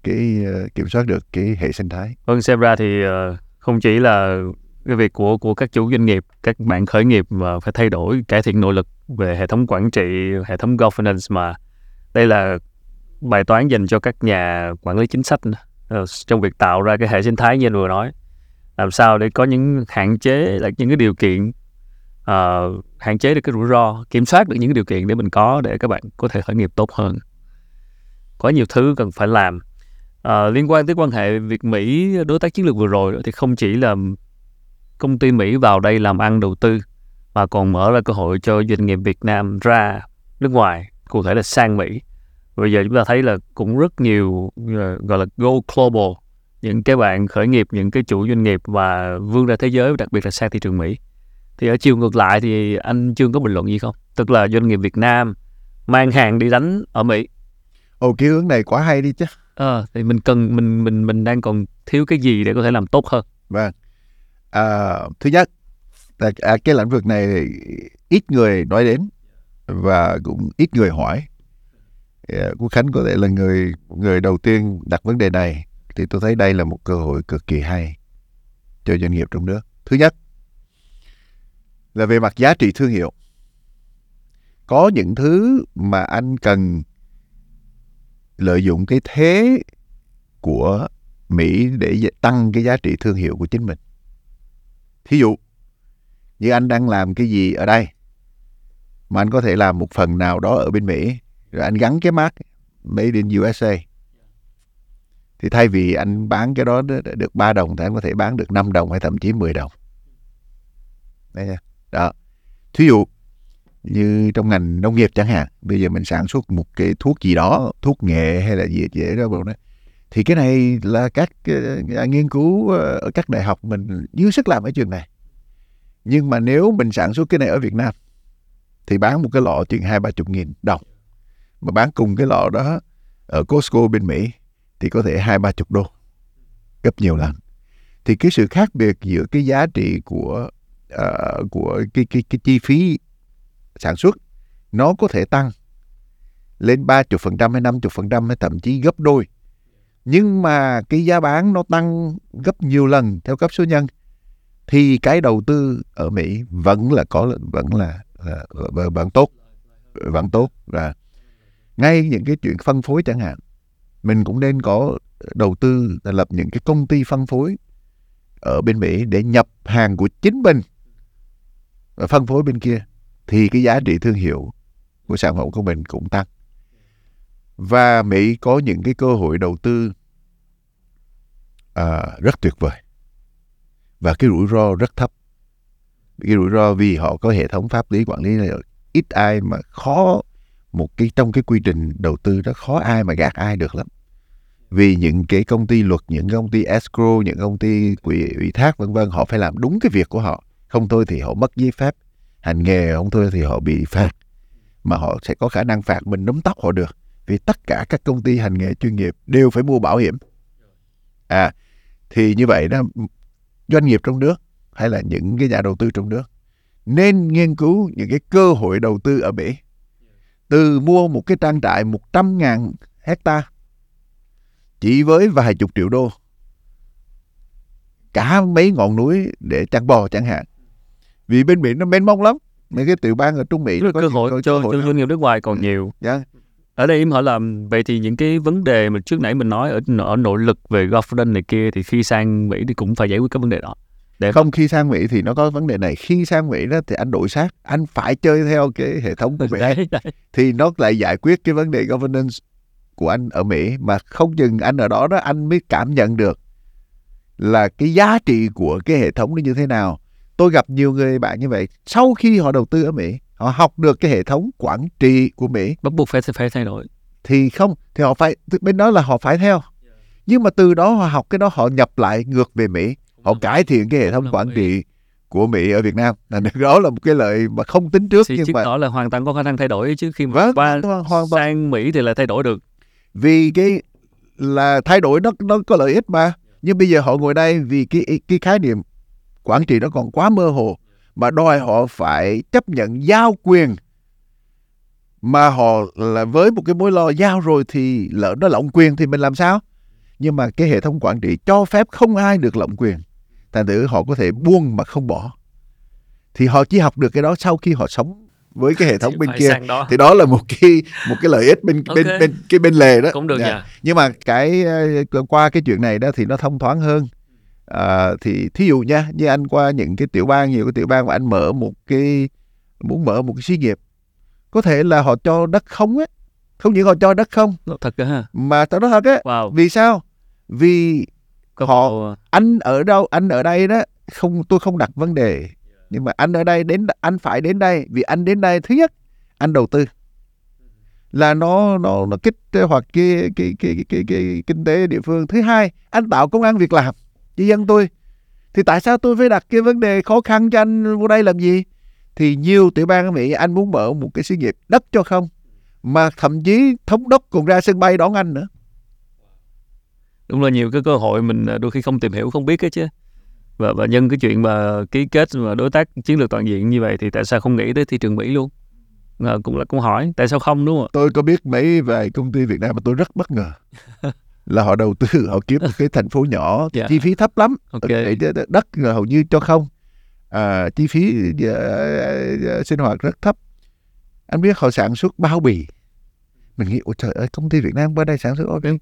cái ờ, kiểm soát được cái hệ sinh thái Vâng, xem ra thì ờ, không chỉ là cái việc của của các chủ doanh nghiệp, các bạn khởi nghiệp mà phải thay đổi, cải thiện nội lực về hệ thống quản trị, hệ thống governance mà đây là bài toán dành cho các nhà quản lý chính sách nữa. Ờ, trong việc tạo ra cái hệ sinh thái như anh vừa nói. Làm sao để có những hạn chế, là những cái điều kiện uh, hạn chế được cái rủi ro, kiểm soát được những cái điều kiện để mình có để các bạn có thể khởi nghiệp tốt hơn. Có nhiều thứ cần phải làm. uh, liên quan tới quan hệ Việt Mỹ đối tác chiến lược vừa rồi thì không chỉ là công ty Mỹ vào đây làm ăn đầu tư mà còn mở ra cơ hội cho doanh nghiệp Việt Nam ra nước ngoài, cụ thể là sang Mỹ. Bây giờ chúng ta thấy là cũng rất nhiều gọi là go global, những cái bạn khởi nghiệp, những cái chủ doanh nghiệp và vươn ra thế giới, đặc biệt là sang thị trường Mỹ. Thì ở chiều ngược lại thì anh Trương có bình luận gì không? Tức là doanh nghiệp Việt Nam mang hàng đi đánh ở Mỹ. ồ cái hướng này quá hay đi chứ Ờ, thì mình cần mình mình mình đang còn thiếu cái gì để có thể làm tốt hơn. Vâng. À, thứ nhất là à, cái lĩnh vực này ít người nói đến và cũng ít người hỏi. Dạ, Quốc Khánh có thể là người người đầu tiên đặt vấn đề này thì tôi thấy đây là một cơ hội cực kỳ hay cho doanh nghiệp trong nước. Thứ nhất là về mặt giá trị thương hiệu. Có những thứ mà anh cần lợi dụng cái thế của Mỹ để tăng cái giá trị thương hiệu của chính mình. Thí dụ, như anh đang làm cái gì ở đây, mà anh có thể làm một phần nào đó ở bên Mỹ, rồi anh gắn cái mác Made in USA. thì thay vì anh bán cái đó được 3 đồng thì anh có thể bán được 5 đồng hay thậm chí 10 đồng Đấy nha. đó thí dụ như trong ngành nông nghiệp chẳng hạn bây giờ mình sản xuất một cái thuốc gì đó thuốc nghệ hay là gì dễ đó bộ đó thì cái này là các uh, nghiên cứu ờ, ở các đại học mình dư sức làm ở trường này nhưng mà nếu mình sản xuất cái này ở Việt Nam thì bán một cái lọ chừng hai ba chục nghìn đồng mà bán cùng cái lọ đó ở Costco bên Mỹ thì có thể hai ba chục đô gấp nhiều lần thì cái sự khác biệt giữa cái giá trị của uh, của cái cái cái chi phí sản xuất nó có thể tăng lên 30% hay 50% hay thậm chí gấp đôi. Nhưng mà cái giá bán nó tăng gấp nhiều lần theo cấp số nhân thì cái đầu tư ở Mỹ vẫn là có vẫn là, là vẫn tốt vẫn tốt và ngay những cái chuyện phân phối chẳng hạn mình cũng nên có đầu tư lập những cái công ty phân phối ở bên Mỹ để nhập hàng của chính mình và phân phối bên kia thì cái giá trị thương hiệu của sản phẩm của mình cũng tăng. Và Mỹ có những cái cơ hội đầu tư à, rất tuyệt vời. Và cái rủi ro rất thấp. Cái rủi ro vì họ có hệ thống pháp lý quản lý này ít ai mà khó một cái, trong cái quy trình đầu tư đó, khó ai mà gạt ai được lắm. Vì những cái công ty luật, những công ty escrow, những công ty quỹ ủy thác, vân vân, họ phải làm đúng cái việc của họ. Không thôi thì họ mất giấy phép hành nghề, không thôi thì họ bị phạt. Mà họ sẽ có khả năng phạt mình nắm tóc họ được, vì tất cả các công ty hành nghề chuyên nghiệp đều phải mua bảo hiểm. À thì như vậy đó, doanh nghiệp trong nước hay là những cái nhà đầu tư trong nước nên nghiên cứu những cái cơ hội đầu tư ở Mỹ từ mua một cái trang trại 100 ngàn hecta chỉ với vài chục triệu đô. Cả mấy ngọn núi để chăn bò chẳng hạn. Vì bên Mỹ nó mênh mông lắm. Mấy cái tiểu bang ở Trung Mỹ có cơ hội cho, cho doanh nghiệp nước ngoài còn nhiều. Yeah. Dạ. ở đây em hỏi là vậy thì những cái vấn đề mà trước nãy mình nói ở ở nội lực về governance này kia thì khi sang Mỹ thì cũng phải giải quyết cái vấn đề đó để không khi sang Mỹ thì nó có vấn đề này. Khi sang Mỹ đó thì anh đổi xác anh phải chơi theo cái hệ thống của Mỹ đấy, đấy. thì nó lại giải quyết cái vấn đề governance của anh ở Mỹ. Mà không chừng anh ở đó đó anh mới cảm nhận được là cái giá trị của cái hệ thống nó như thế nào. Tôi gặp nhiều người bạn như vậy. Sau khi họ đầu tư ở Mỹ họ học được cái hệ thống quản trị của Mỹ. Bắt buộc phải phải thay đổi. Thì không thì họ phải bên đó là họ phải theo. Nhưng mà từ đó họ học cái đó họ nhập lại ngược về Mỹ họ cải thiện cái hệ thống quản trị của Mỹ ở Việt Nam. Là đó là một cái lợi mà không tính trước thì nhưng mà đó là hoàn toàn có khả năng thay đổi chứ khi mà vâng, qua hoàn toàn. sang Mỹ thì lại thay đổi được. Vì cái là thay đổi nó nó có lợi ích mà. Nhưng bây giờ họ ngồi đây vì cái cái khái niệm quản trị nó còn quá mơ hồ mà đòi họ phải chấp nhận giao quyền. Mà họ là với một cái mối lo giao rồi thì lỡ nó lộng quyền thì mình làm sao? Nhưng mà cái hệ thống quản trị cho phép không ai được lộng quyền thành thử họ có thể buông mà không bỏ thì họ chỉ học được cái đó sau khi họ sống với cái hệ thống bên kia đó. thì đó là một cái một cái lợi ích bên okay. bên bên cái bên lề đó cũng được dạ. nhưng mà cái ờ, qua cái chuyện này đó thì nó thông thoáng hơn à, thì thí dụ nha như anh qua những cái tiểu bang nhiều cái tiểu bang mà anh mở một cái muốn mở một cái xí nghiệp có thể là họ cho đất không á không những họ cho đất không thật ha mà tao nói thật á wow. vì sao vì họ anh ở đâu anh ở đây đó không tôi không đặt vấn đề. Nhưng mà anh ở đây đến anh phải đến đây vì anh đến đây thứ nhất anh đầu tư. Là nó nó nó kích hoạt cái cái cái cái cái, cái kinh tế địa phương. Thứ hai anh tạo công an việc làm cho dân tôi. Thì tại sao tôi phải đặt cái vấn đề khó khăn cho anh vô đây làm gì? Thì nhiều tiểu bang ở Mỹ anh muốn mở một cái xí nghiệp đất cho không? Mà thậm chí thống đốc còn ra sân bay đón anh nữa đúng là nhiều cái cơ hội mình à, đôi khi không tìm hiểu không biết cái chứ và và nhân cái chuyện mà ký kết mà đối tác chiến lược toàn diện như vậy thì tại sao không nghĩ tới thị trường Mỹ luôn à, cũng là câu hỏi tại sao không đúng không tôi có biết mấy vài công ty Việt Nam mà tôi rất bất ngờ là họ đầu tư họ kiếm một cái thành phố nhỏ yeah. Dạ. chi phí thấp lắm okay. đất hầu như cho không à, chi phí uh, uh, sinh hoạt rất thấp anh biết họ sản xuất bao bì mình nghĩ ôi trời ơi công ty Việt Nam qua đây sản xuất okay.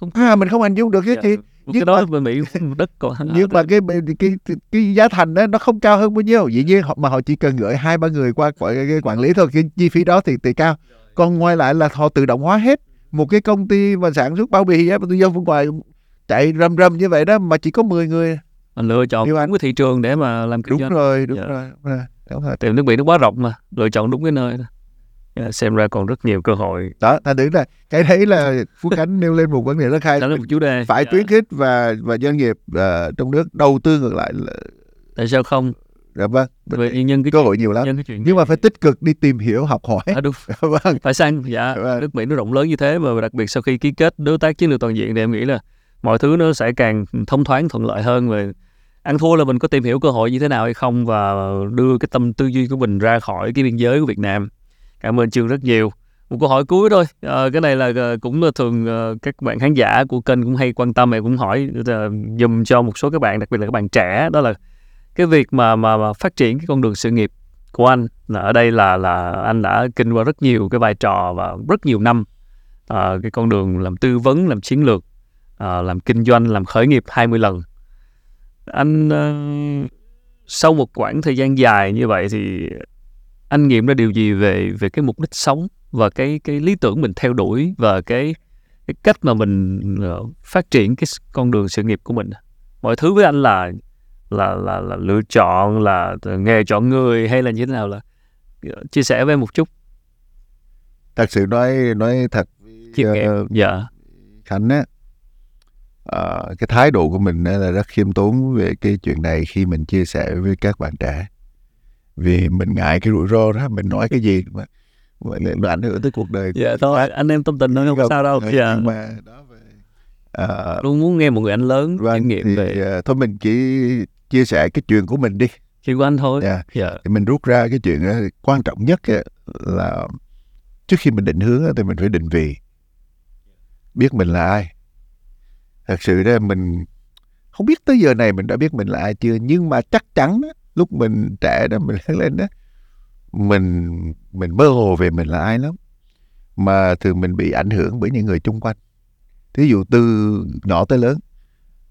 Không, à mình không hình dung được cái gì nhưng cái đó bên Mỹ đất còn nhưng mà cái, cái cái cái giá thành đó nó không cao hơn bao nhiêu. Dĩ nhiên họ mà họ chỉ cần gửi hai ba người qua quản, quản lý thôi cái chi phí đó thì thì cao. Còn ngoài lại là họ tự động hóa hết một cái công ty mà sản xuất bao bì á mà tôi vô bên ngoài chạy rầm rầm như vậy đó mà chỉ có 10 người. Mình lựa chọn đúng cái thị trường để mà làm kinh đúng doanh. rồi đúng Dạ. rồi. Đúng rồi. Đúng rồi tìm nước biển nó quá rộng mà lựa chọn đúng cái nơi đó. Dạ, xem ra còn rất nhiều cơ hội. Đó thành thử là cái đấy là Phú Khánh nêu lên một vấn đề rất hay. Đó là một chủ đề. Phải Dạ. khuyến khích và và doanh nghiệp ờ, trong nước đầu tư ngược lại là, tại sao không? Dạ vâng. Vì nhân cái cơ hội nhiều lắm. nhân cái chuyện nhưng mà phải tích cực đi tìm hiểu học hỏi. À, đúng. Vâng. Phải sang dạ. Vâng. nước Mỹ nó rộng lớn như thế và đặc biệt sau khi ký kết đối tác chiến lược toàn diện thì em nghĩ là mọi thứ nó sẽ càng thông thoáng thuận lợi hơn về ăn thua là mình có tìm hiểu cơ hội như thế nào hay không và đưa cái tâm tư duy của mình ra khỏi cái biên giới của Việt Nam cảm ơn chương rất nhiều. Một câu hỏi cuối thôi. À, cái này là ờ, cũng là thường ờ, các bạn khán giả của kênh cũng hay quan tâm em cũng hỏi dùm cho một số các bạn đặc biệt là các bạn trẻ đó là cái việc mà mà, mà phát triển cái con đường sự nghiệp của anh là ở đây là là anh đã kinh qua rất nhiều cái vai trò và rất nhiều năm à, cái con đường làm tư vấn làm chiến lược à, làm kinh doanh làm khởi nghiệp 20 lần. Anh à, sau một quãng thời gian dài như vậy thì anh nghiệm ra điều gì về về cái mục đích sống và cái cái lý tưởng mình theo đuổi và cái cái cách mà mình ờ, phát triển cái con đường sự nghiệp của mình? Mọi thứ với anh là là là là lựa chọn là nghề chọn người hay là như thế nào là ờ, chia sẻ với em một chút. Thật sự nói nói thật nghiệm dạ. Khánh á ờ, cái thái độ của mình là rất khiêm tốn về cái chuyện này khi mình chia sẻ với các bạn trẻ vì mình ngại cái rủi ro đó mình nói cái gì mà lại nó ảnh hưởng tới cuộc đời dạ thôi anh em tâm tình thôi không sao đâu. dạ. nhưng mà đó về ờ, luôn muốn nghe một người anh lớn vâng, kinh nghiệm thì, về ờ, thôi mình chỉ chia sẻ cái chuyện của mình đi. Chuyện của anh thôi. Dạ. dạ. Thì mình rút ra cái chuyện đó, quan trọng nhất là trước khi mình định hướng thì mình phải định vị biết mình là ai. Thật sự ra mình không biết tới giờ này mình đã biết mình là ai chưa nhưng mà chắc chắn lúc mình trẻ đó mình lớn lên đó mình mình mơ hồ về mình là ai lắm. Mà thường mình bị ảnh hưởng bởi những người chung quanh. Thí dụ từ nhỏ tới lớn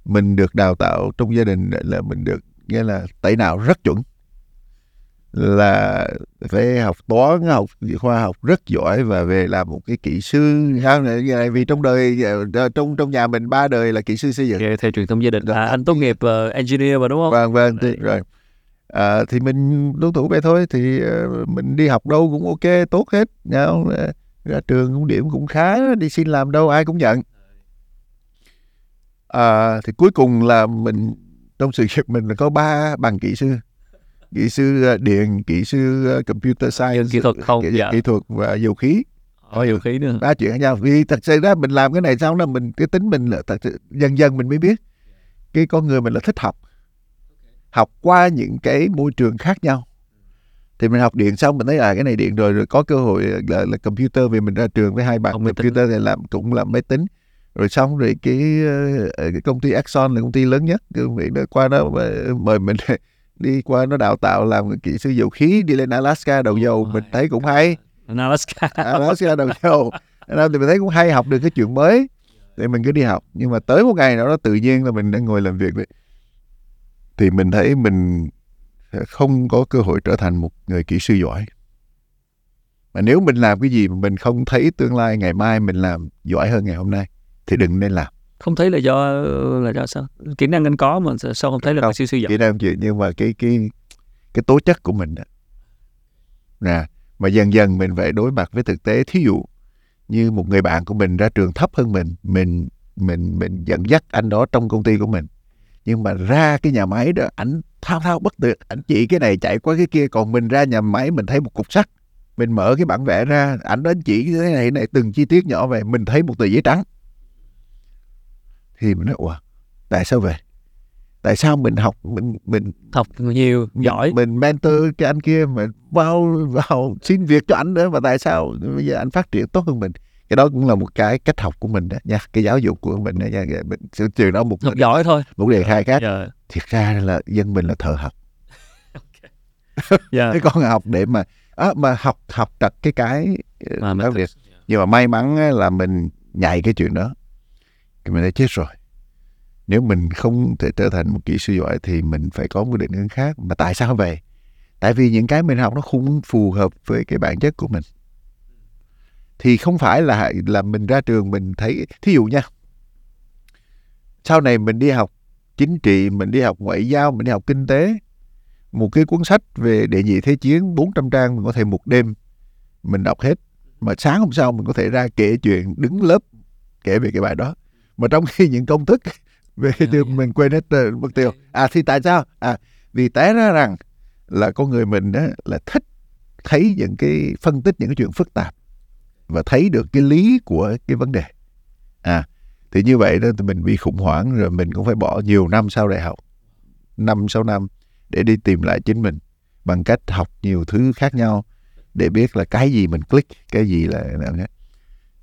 mình được đào tạo trong gia đình là mình được nghĩa là tẩy nào rất chuẩn. Là phải học toán học khoa học rất giỏi và về làm một cái kỹ sư. Sao này vì trong đời trong trong nhà mình ba đời là kỹ sư xây dựng. Theo, truyền thông gia đình. Dạ. à, anh tốt nghiệp ờ, engineer mà đúng không? Vâng vâng Đấy. rồi à, thì mình tuân thủ vậy thôi thì ờ, mình đi học đâu cũng ok tốt hết nhau ra trường cũng điểm cũng khá đi xin làm đâu ai cũng nhận. À, thì cuối cùng là mình trong sự nghiệp mình là có ba bằng kỹ sư. Kỹ sư ờ, điện kỹ sư ờ, computer science kỹ thuật không, kỹ, dạ. kỹ thuật và dầu khí. Có nhiều khí nữa ba chuyện khác nhau. Vì thật sự ra mình làm cái này xong đó mình cái tính mình là thật sự dần dần mình mới biết. Cái con người mình là thích học học qua những cái môi trường khác nhau. Thì mình học điện xong mình thấy à cái này điện rồi rồi có cơ hội là, là computer vì mình ra trường với hai máy tính. computer thì làm cũng làm máy tính. Rồi xong rồi cái, ờ, cái công ty Exxon là công ty lớn nhất. Cái Mỹ nó qua đó mà- mời mình đi qua nó đào tạo làm kỹ sư dầu khí đi lên Alaska đầu dầu. Mình thấy cũng hay. Alaska. Alaska đầu dầu. Nên thì mình thấy cũng hay học được cái chuyện mới. Thì mình cứ đi học. Nhưng mà tới một ngày nào đó tự nhiên là mình đang ngồi làm việc đấy thì mình thấy mình sẽ không có cơ hội trở thành một người kỹ sư giỏi. Mà nếu mình làm cái gì mà mình không thấy tương lai ngày mai mình làm giỏi hơn ngày hôm nay thì đừng nên làm. Không thấy là do là do sao? Kỹ năng anh có mà sao không thấy là Không. siêu siêu giỏi? chỉ làm chuyện nhưng mà cái cái cái tố chất của mình đó nè mà dần dần mình phải đối mặt với thực tế. Thí dụ như một người bạn của mình ra trường thấp hơn mình mình mình mình dẫn dắt anh đó trong công ty của mình nhưng mà ra cái nhà máy đó ảnh thao thao bất tuyệt. Ảnh chỉ cái này chạy qua cái kia còn mình ra nhà máy mình thấy một cục sắt. Mình mở cái bản vẽ ra ảnh đến chỉ cái này cái này từng chi tiết nhỏ về mình thấy một tờ giấy trắng. Thì mình nói ủa tại sao vậy? Tại sao mình học mình mình học nhiều giỏi. mình mentor cái anh kia mà vào vào xin việc cho anh nữa mà tại sao bây giờ anh phát triển tốt hơn mình cái đó cũng là một cái cách học của mình đó nha cái giáo dục của mình đó nha mình sự trường đó một học giỏi thôi. một đề khai khác. dạ. Thiệt ra là dân mình là thợ học dạ. Cái con học để mà á, mà học học trật cái cái mà đó việc nhưng mà may mắn là mình nhạy cái chuyện đó. Thì mình đã chết rồi. Nếu mình không thể trở thành một kỹ sư giỏi thì mình phải có một định hướng khác. Mà tại sao vậy? Tại vì những cái mình học nó không phù hợp với cái bản chất của mình thì không phải là là mình ra trường mình thấy thí dụ nha sau này mình đi học chính trị mình đi học ngoại giao mình đi học kinh tế một cái cuốn sách về đệ nhị thế chiến 400 trang mình có thể một đêm mình đọc hết. Mà sáng hôm sau mình có thể ra kể chuyện đứng lớp kể về cái bài đó. Mà trong khi những công thức về tiêu yeah. mình quên hết mất tiêu. À thì tại sao? À vì té ra rằng là con người mình đó là thích thấy những cái phân tích những cái chuyện phức tạp và thấy được cái lý của cái vấn đề. À thì như vậy đó thì mình bị khủng hoảng rồi mình cũng phải bỏ nhiều năm sau đại học năm sáu năm để đi tìm lại chính mình bằng cách học nhiều thứ khác nhau để biết là cái gì mình click cái gì là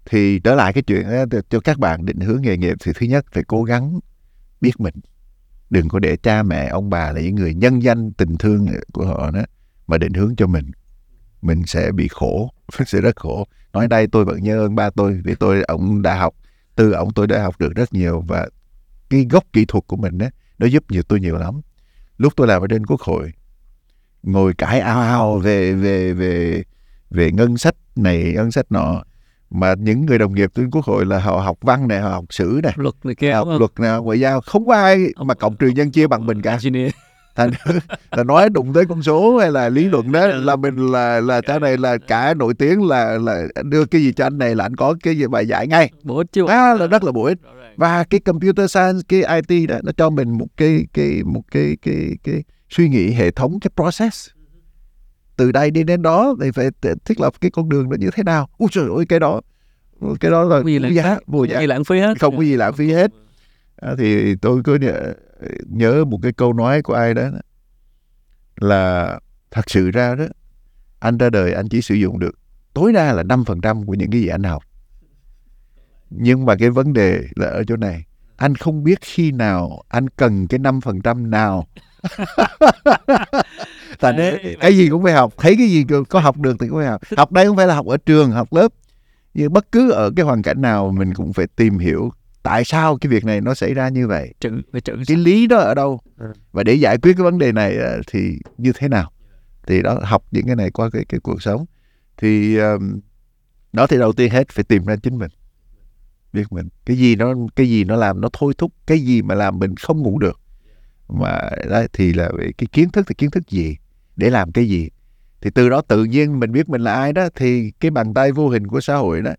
thì trở lại cái chuyện đó, cho các bạn định hướng nghề nghiệp thì thứ nhất phải cố gắng biết mình. Đừng có để cha mẹ ông bà là những người nhân danh tình thương của họ đó mà định hướng cho mình. Mình sẽ bị khổ sẽ rất khổ nói đây tôi vẫn nhớ ơn ba tôi vì tôi ông đã học từ ông tôi đã học được rất nhiều và cái gốc kỹ thuật của mình đó nó giúp nhiều tôi nhiều lắm. Lúc tôi làm ở trên quốc hội ngồi cãi ao ao về về về về ngân sách này ngân sách nọ mà những người đồng nghiệp trên quốc hội là họ học văn này họ học sử này luật này kia học luật này ngoại giao không có ai mà cộng trừ nhân chia bằng mình cả thành là nói đụng tới con số hay là lý luận đó là mình là là cái này là cả nổi tiếng là là đưa cái gì cho anh này là anh có cái gì bài giải ngay. Bổ ích chứ. À, là rất là bổ ích. Và cái computer science cái IT đó nó cho mình một cái cái một cái cái cái, cái suy nghĩ hệ thống cái process. Từ đây đi đến đó thì phải thiết lập cái con đường nó như thế nào? Ui trời ơi cái đó cái đó là vô giá vô giá. Lãng phí hết. Không có gì lãng phí hết à, thì tôi cứ nhớ, nhớ một cái câu nói của ai đó là thật sự ra đó anh ra đời anh chỉ sử dụng được tối đa là 5% của những cái gì anh học. Nhưng mà cái vấn đề là ở chỗ này anh không biết khi nào anh cần cái 5% nào. Thành đấy. cái gì cũng phải học thấy cái gì có học được thì cũng phải học. Học đây không phải là học ở trường học lớp. Nhưng bất cứ ở cái hoàn cảnh nào mình cũng phải tìm hiểu tại sao cái việc này nó xảy ra như vậy? Chữ phải chữ cái lý đó ở đâu? Ừ. và để giải quyết cái vấn đề này ờ, thì như thế nào? Thì đó học những cái này qua cái cái cuộc sống. Thì um, đó thì đầu tiên hết phải tìm ra chính mình. Biết mình cái gì nó cái gì nó làm nó thôi thúc cái gì mà làm mình không ngủ được. Mà đó thì là cái kiến thức thì kiến thức gì? Để làm cái gì? Thì từ đó tự nhiên mình biết mình là ai đó thì cái bàn tay vô hình của xã hội đó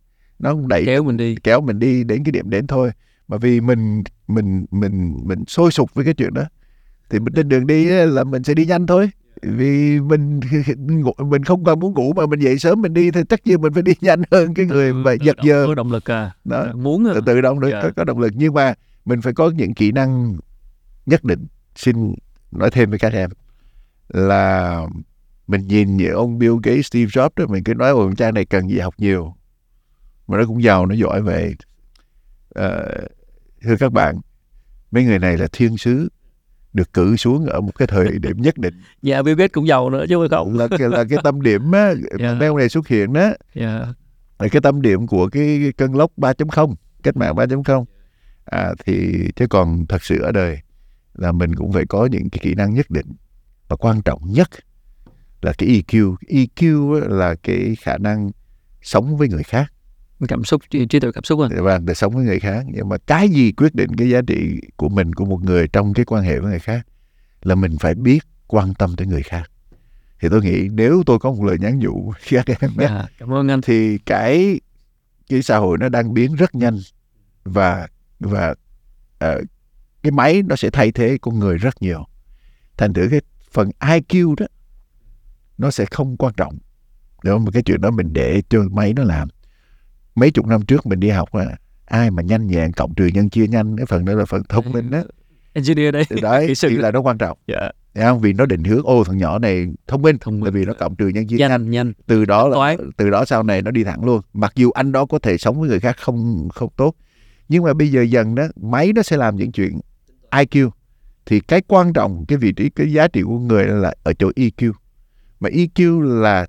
nó đẩy kéo mình đi. kéo mình đi đến cái điểm đến thôi. Mà vì mình mình mình mình sôi sục với cái chuyện đó. Thì mình trên đường đi là mình sẽ đi nhanh thôi. Vì mình mình không còn muốn ngủ mà mình dậy sớm mình đi thì tất nhiên mình phải đi nhanh hơn cái người mà giật giờ. có động lực à. Đó. muốn từ từ động lực dạ. có, có động lực. Nhưng mà mình phải có những kỹ năng nhất định. Xin nói thêm với các em là mình nhìn như ông Bill Gates, Steve Jobs đó mình cứ nói ồ cha này cần gì học nhiều mà nó cũng giàu nó giỏi về à, thưa các bạn mấy người này là thiên sứ được cử xuống ở một cái thời điểm nhất định. Dạ, Bill Gates cũng giàu nữa chứ không. Là cái, là cái tâm điểm á, yeah. Dạ. mấy ông này xuất hiện đó. Yeah. Dạ. Là cái tâm điểm của cái cơn lốc 3.0, cách mạng 3.0. À, thì chứ còn thật sự ở đời là mình cũng phải có những cái kỹ năng nhất định và quan trọng nhất là cái EQ. EQ là cái khả năng sống với người khác cảm xúc trí tuệ cảm xúc à vâng để sống với người khác. Nhưng mà cái gì quyết định cái giá trị của mình của một người trong cái quan hệ với người khác là mình phải biết quan tâm tới người khác. Thì tôi nghĩ nếu tôi có một lời nhắn nhủ các em à, cảm ơn anh. thì cái cái xã hội nó đang biến rất nhanh và và uh, cái máy nó sẽ thay thế con người rất nhiều. Thành thử cái phần IQ đó nó sẽ không quan trọng. Nếu mà cái chuyện đó mình để cho máy nó làm mấy chục năm trước mình đi học à, ai mà nhanh nhẹn cộng trừ nhân chia nhanh cái phần đó là phần thông minh đó engineer đấy đấy thì là nó quan trọng dạ. không? vì nó định hướng ô thằng nhỏ này thông minh thông minh vì nó cộng trừ nhân chia nhanh nhanh, nhanh. từ đó là Toán. từ đó sau này nó đi thẳng luôn mặc dù anh đó có thể sống với người khác không không tốt nhưng mà bây giờ dần đó máy nó sẽ làm những chuyện IQ thì cái quan trọng cái vị trí cái giá trị của người là ở chỗ EQ mà EQ là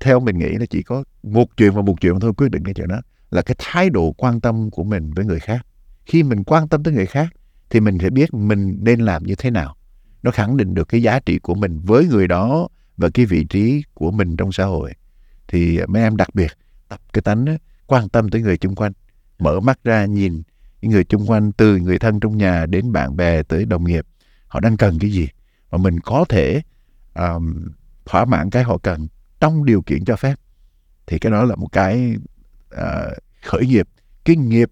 theo mình nghĩ là chỉ có một chuyện và một chuyện thôi quyết định cái chuyện đó là cái thái độ quan tâm của mình với người khác. Khi mình quan tâm tới người khác thì mình sẽ biết mình nên làm như thế nào. Nó khẳng định được cái giá trị của mình với người đó và cái vị trí của mình trong xã hội. Thì mấy em đặc biệt tập cái tánh đó, quan tâm tới người chung quanh mở mắt ra nhìn những người chung quanh từ người thân trong nhà đến bạn bè tới đồng nghiệp họ đang cần cái gì mà mình có thể um, thỏa mãn cái họ cần trong điều kiện cho phép thì cái đó là một cái uh, khởi nghiệp cái nghiệp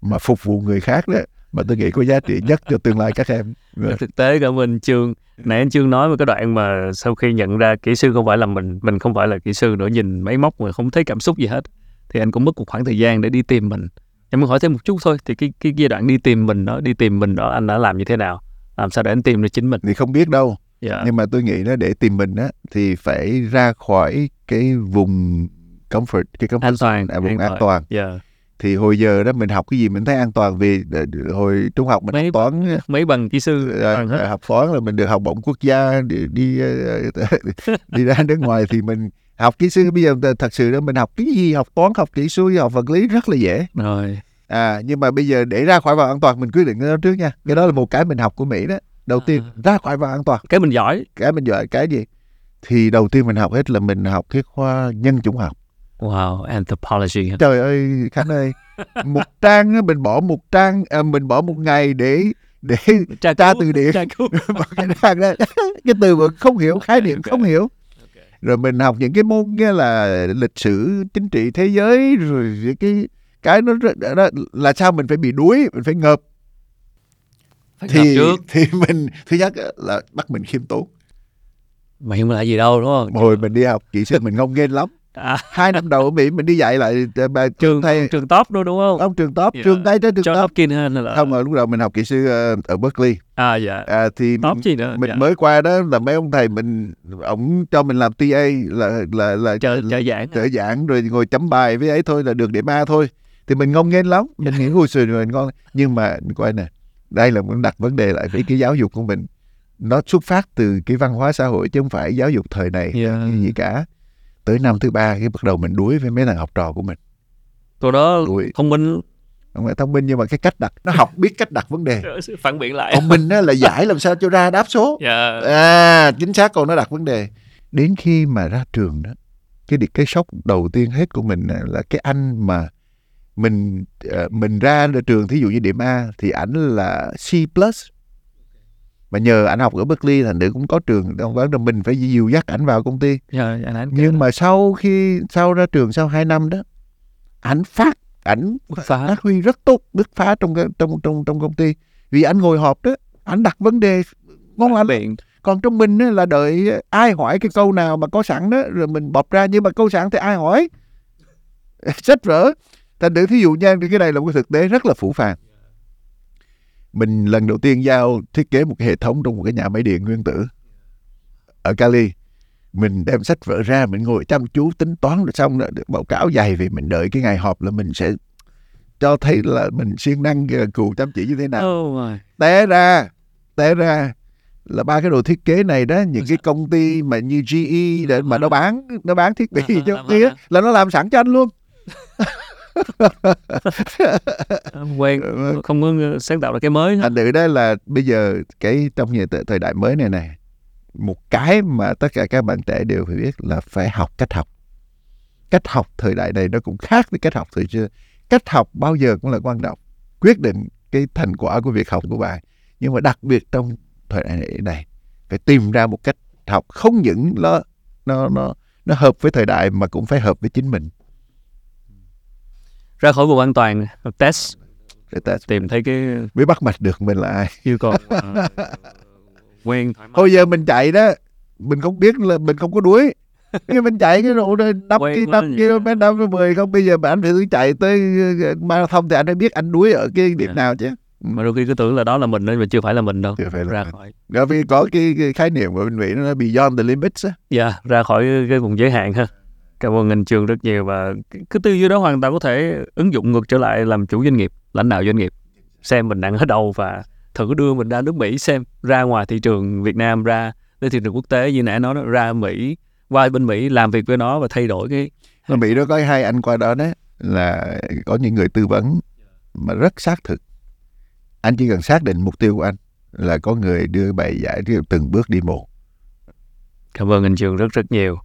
mà phục vụ người khác đó. Mà tôi nghĩ có giá trị nhất cho tương lai các em. Thực tế cảm ơn trương nãy anh trương nói về cái đoạn mà sau khi nhận ra kỹ sư không phải là mình mình không phải là kỹ sư nữa nhìn máy móc mà không thấy cảm xúc gì hết thì anh cũng mất một khoảng thời gian để đi tìm mình. Em muốn hỏi thêm một chút thôi thì cái cái giai đoạn đi tìm mình đó đi tìm mình đó anh đã làm như thế nào? Làm sao để anh tìm được chính mình? Thì không biết đâu yeah. nhưng mà tôi nghĩ đó để tìm mình á thì phải ra khỏi cái vùng comfort cái comfort an toàn à, vùng an toàn. yeah. thì hồi giờ đó mình học cái gì mình thấy an toàn vì ờ, hồi trung học mình mấy học toán mấy bằng kỹ sư à, học toán là mình được học bổng quốc gia đi đi, đi ra nước ngoài thì mình học kỹ sư. Bây giờ thật sự đó mình học cái gì? Học toán học kỹ sư học vật lý rất là dễ. Rồi. À nhưng mà bây giờ để ra khỏi vòng an toàn mình quyết định cái đó trước nha. Cái đó là một cái mình học của mỹ đó đầu tiên à. ra khỏi vòng an toàn. Cái mình giỏi. Cái mình giỏi cái gì? Thì đầu tiên mình học hết là mình học cái khoa nhân chủng học. Wow anthropology trời ơi khánh ơi. Một trang mình bỏ một trang à, mình bỏ một ngày để để tra, tra từ điển. Cái trang đó. Cái từ mà không hiểu khái niệm okay. không hiểu. Rồi mình học những cái môn như là lịch sử chính trị thế giới rồi cái cái nó đó. Là sao mình phải bị đuối mình phải ngợp phải thì trước. thì mình thứ nhất là bắt mình khiêm tốn. Mà hiện là gì đâu đúng không? Hồi mình đi học kỹ sư mình ngông nghênh lắm. À. hai năm đầu ở mỹ mình đi dạy lại ờ, bà trường thầy trường top đó đúng không? Ông trường top yeah. trường tay trên trường John top. Hopkins hay là không ở lúc đầu mình học kỹ sư ở Berkeley. À dạ. À, thì top gì nữa? mình dạ. mới qua đó là mấy ông thầy mình ông cho mình làm TA là là là trợ trợ giảng trợ giảng rồi ngồi chấm bài với ấy thôi là được điểm A thôi. Thì mình ngông nghênh lắm. Mình nghĩ ui sùi mình ngon. Nhưng mà coi nè đây là muốn đặt vấn đề lại với cái giáo dục của mình. Nó xuất phát từ cái văn hóa xã hội chứ không phải giáo dục thời này yeah. gì cả. Tới năm thứ ba cái bắt đầu mình đuối với mấy thằng học trò của mình. Tụi đó đuối. thông minh. Không phải thông minh nhưng mà cái cách đặt nó học biết cách đặt vấn đề. Phản biện lại. Còn mình á là giải làm sao cho ra đáp số. Yeah. à chính xác còn nó đặt vấn đề. Đến khi mà ra trường đó cái cái sốc đầu tiên hết của mình là cái anh mà mình uh, mình ra trường thí dụ như điểm A thì ảnh là C. Plus mà nhờ anh học ở Berkeley thành nữ cũng có trường ông vấn là mình phải dìu dắt ảnh vào công ty. Yeah, anh nhưng mà sau khi sau ra trường sau 2 năm đó ảnh phát ảnh phát huy rất tốt bứt phá trong trong trong trong công ty. Vì anh ngồi họp đó ảnh đặt vấn đề ngon lành. Biện. Còn trong mình là đợi ai hỏi cái câu nào mà có sẵn đó rồi mình bọc ra. Nhưng mà câu sẵn thì ai hỏi? Sách vở thành thử thí dụ nha cái này là một cái thực tế rất là phủ phàng. Mình lần đầu tiên giao thiết kế một cái hệ thống trong một cái nhà máy điện nguyên tử ở Cali. Mình đem sách vở ra mình ngồi chăm chú tính toán rồi xong rồi báo cáo dày vì mình đợi cái ngày họp là mình sẽ cho thấy là mình siêng năng cù chăm chỉ như thế nào. Oh té ra té ra là ba cái đồ thiết kế này đó những cái công ty mà như GE để mà nó bán nó bán thiết bị cho kia là nó làm sẵn cho anh luôn quen. Không có sáng tạo ra cái mới anh tự đó là bây giờ cái trong nhà thời đại mới này này một cái mà tất cả các bạn trẻ đều phải biết là phải học cách học. Cách học thời đại này nó cũng khác với cách học thời xưa. Cách học bao giờ cũng là quan trọng. Quyết định cái thành quả của việc học của bạn. Nhưng mà đặc biệt trong thời đại này phải tìm ra một cách học không những nó nó nó nó hợp với thời đại mà cũng phải hợp với chính mình ra khỏi vùng an toàn test. Để test. Tìm thấy cái mới bắt mạch được mình là ai. Yêu cầu uh, quen. Hồi giờ mình chạy đó. Mình không biết là mình không có đuối. Nhưng mình chạy cái độ năm cái năm km năm mười không bây giờ mà anh phải chạy tới marathon thì anh phải biết anh đuối ở cái điểm yeah. nào chứ. Mà đôi khi cứ tưởng là đó là mình nên mà chưa phải là mình đâu. Chưa phải là ra mình. khỏi. Rồi vì có cái, cái khái niệm của bên Mỹ nó là beyond the limits á. Dạ yeah, ra khỏi cái vùng giới hạn ha cảm ơn anh trường rất nhiều và cái tư duy đó hoàn toàn có thể ứng dụng ngược trở lại làm chủ doanh nghiệp lãnh đạo doanh nghiệp. Xem mình đang ở đâu và thử đưa mình ra nước Mỹ xem ra ngoài thị trường Việt Nam ra đến thị trường quốc tế như nãy nói đó, ra Mỹ qua bên Mỹ làm việc với nó và thay đổi cái ở Mỹ đó có hai anh qua đó đấy là có những người tư vấn mà rất xác thực. Anh chỉ cần xác định mục tiêu của anh là có người đưa bài giải từng bước đi một. Cảm ơn anh trường rất rất nhiều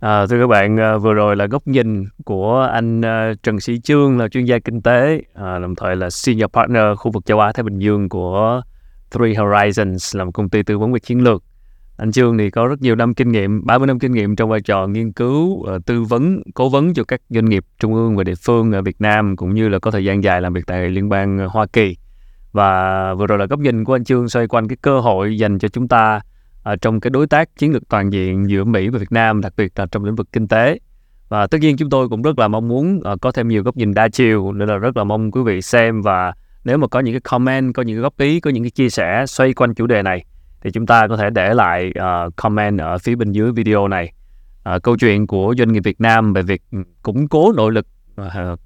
À, thưa các bạn, à, vừa rồi là góc nhìn của anh à, Trần Sĩ Trương là chuyên gia kinh tế, à, đồng thời là senior partner khu vực châu Á Thái Bình Dương của Three Horizons là một công ty tư vấn về chiến lược. Anh Trương thì có rất nhiều năm kinh nghiệm, 30 năm kinh nghiệm trong vai trò nghiên cứu, à, tư vấn, cố vấn cho các doanh nghiệp trung ương và địa phương ở Việt Nam cũng như là có thời gian dài làm việc tại Liên bang Hoa Kỳ. Và vừa rồi là góc nhìn của anh Trương xoay quanh cái cơ hội dành cho chúng ta À, trong cái đối tác chiến lược toàn diện giữa Mỹ và Việt Nam, đặc biệt là trong lĩnh vực kinh tế. Và tất nhiên chúng tôi cũng rất là mong muốn à, có thêm nhiều góc nhìn đa chiều nên là rất là mong quý vị xem và nếu mà có những cái comment, có những cái góp ý, có những cái chia sẻ xoay quanh chủ đề này thì chúng ta có thể để lại uh, comment ở phía bên dưới video này. Uh, câu chuyện của doanh nghiệp Việt Nam về việc củng cố nội lực uh,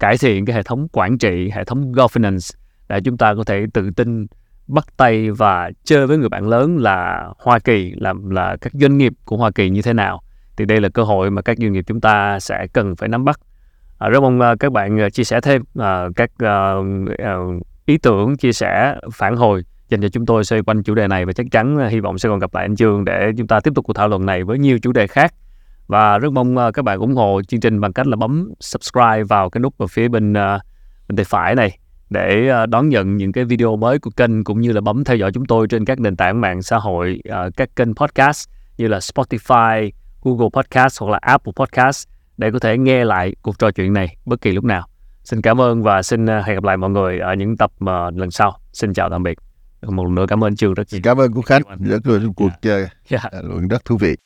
cải thiện cái hệ thống quản trị, hệ thống governance để chúng ta có thể tự tin bắt tay và chơi với người bạn lớn là Hoa Kỳ, làm là các doanh nghiệp của Hoa Kỳ như thế nào. Thì đây là cơ hội mà các doanh nghiệp chúng ta sẽ cần phải nắm bắt. À, rất mong các bạn à, chia sẻ thêm à, các à, à, ý tưởng, chia sẻ, phản hồi dành cho chúng tôi xoay quanh chủ đề này và chắc chắn à, hy vọng sẽ còn gặp lại anh Trương để chúng ta tiếp tục cuộc thảo luận này với nhiều chủ đề khác. Và rất mong các bạn ủng hộ chương trình bằng cách là bấm subscribe vào cái nút ở phía bên bên tay phải này để uh, đón nhận những cái video mới của kênh cũng như là bấm theo dõi chúng tôi trên các nền tảng mạng xã hội, uh, các kênh podcast như là Spotify, Google Podcast hoặc là Apple Podcast để có thể nghe lại cuộc trò chuyện này bất kỳ lúc nào. Xin cảm ơn và xin hẹn gặp lại mọi người ở những tập lần sau. Xin chào tạm biệt. Một lần nữa cảm ơn Trường rất nhiều. Cảm ơn cô Khánh rất là cuộc yeah. yeah. luận rất thú vị.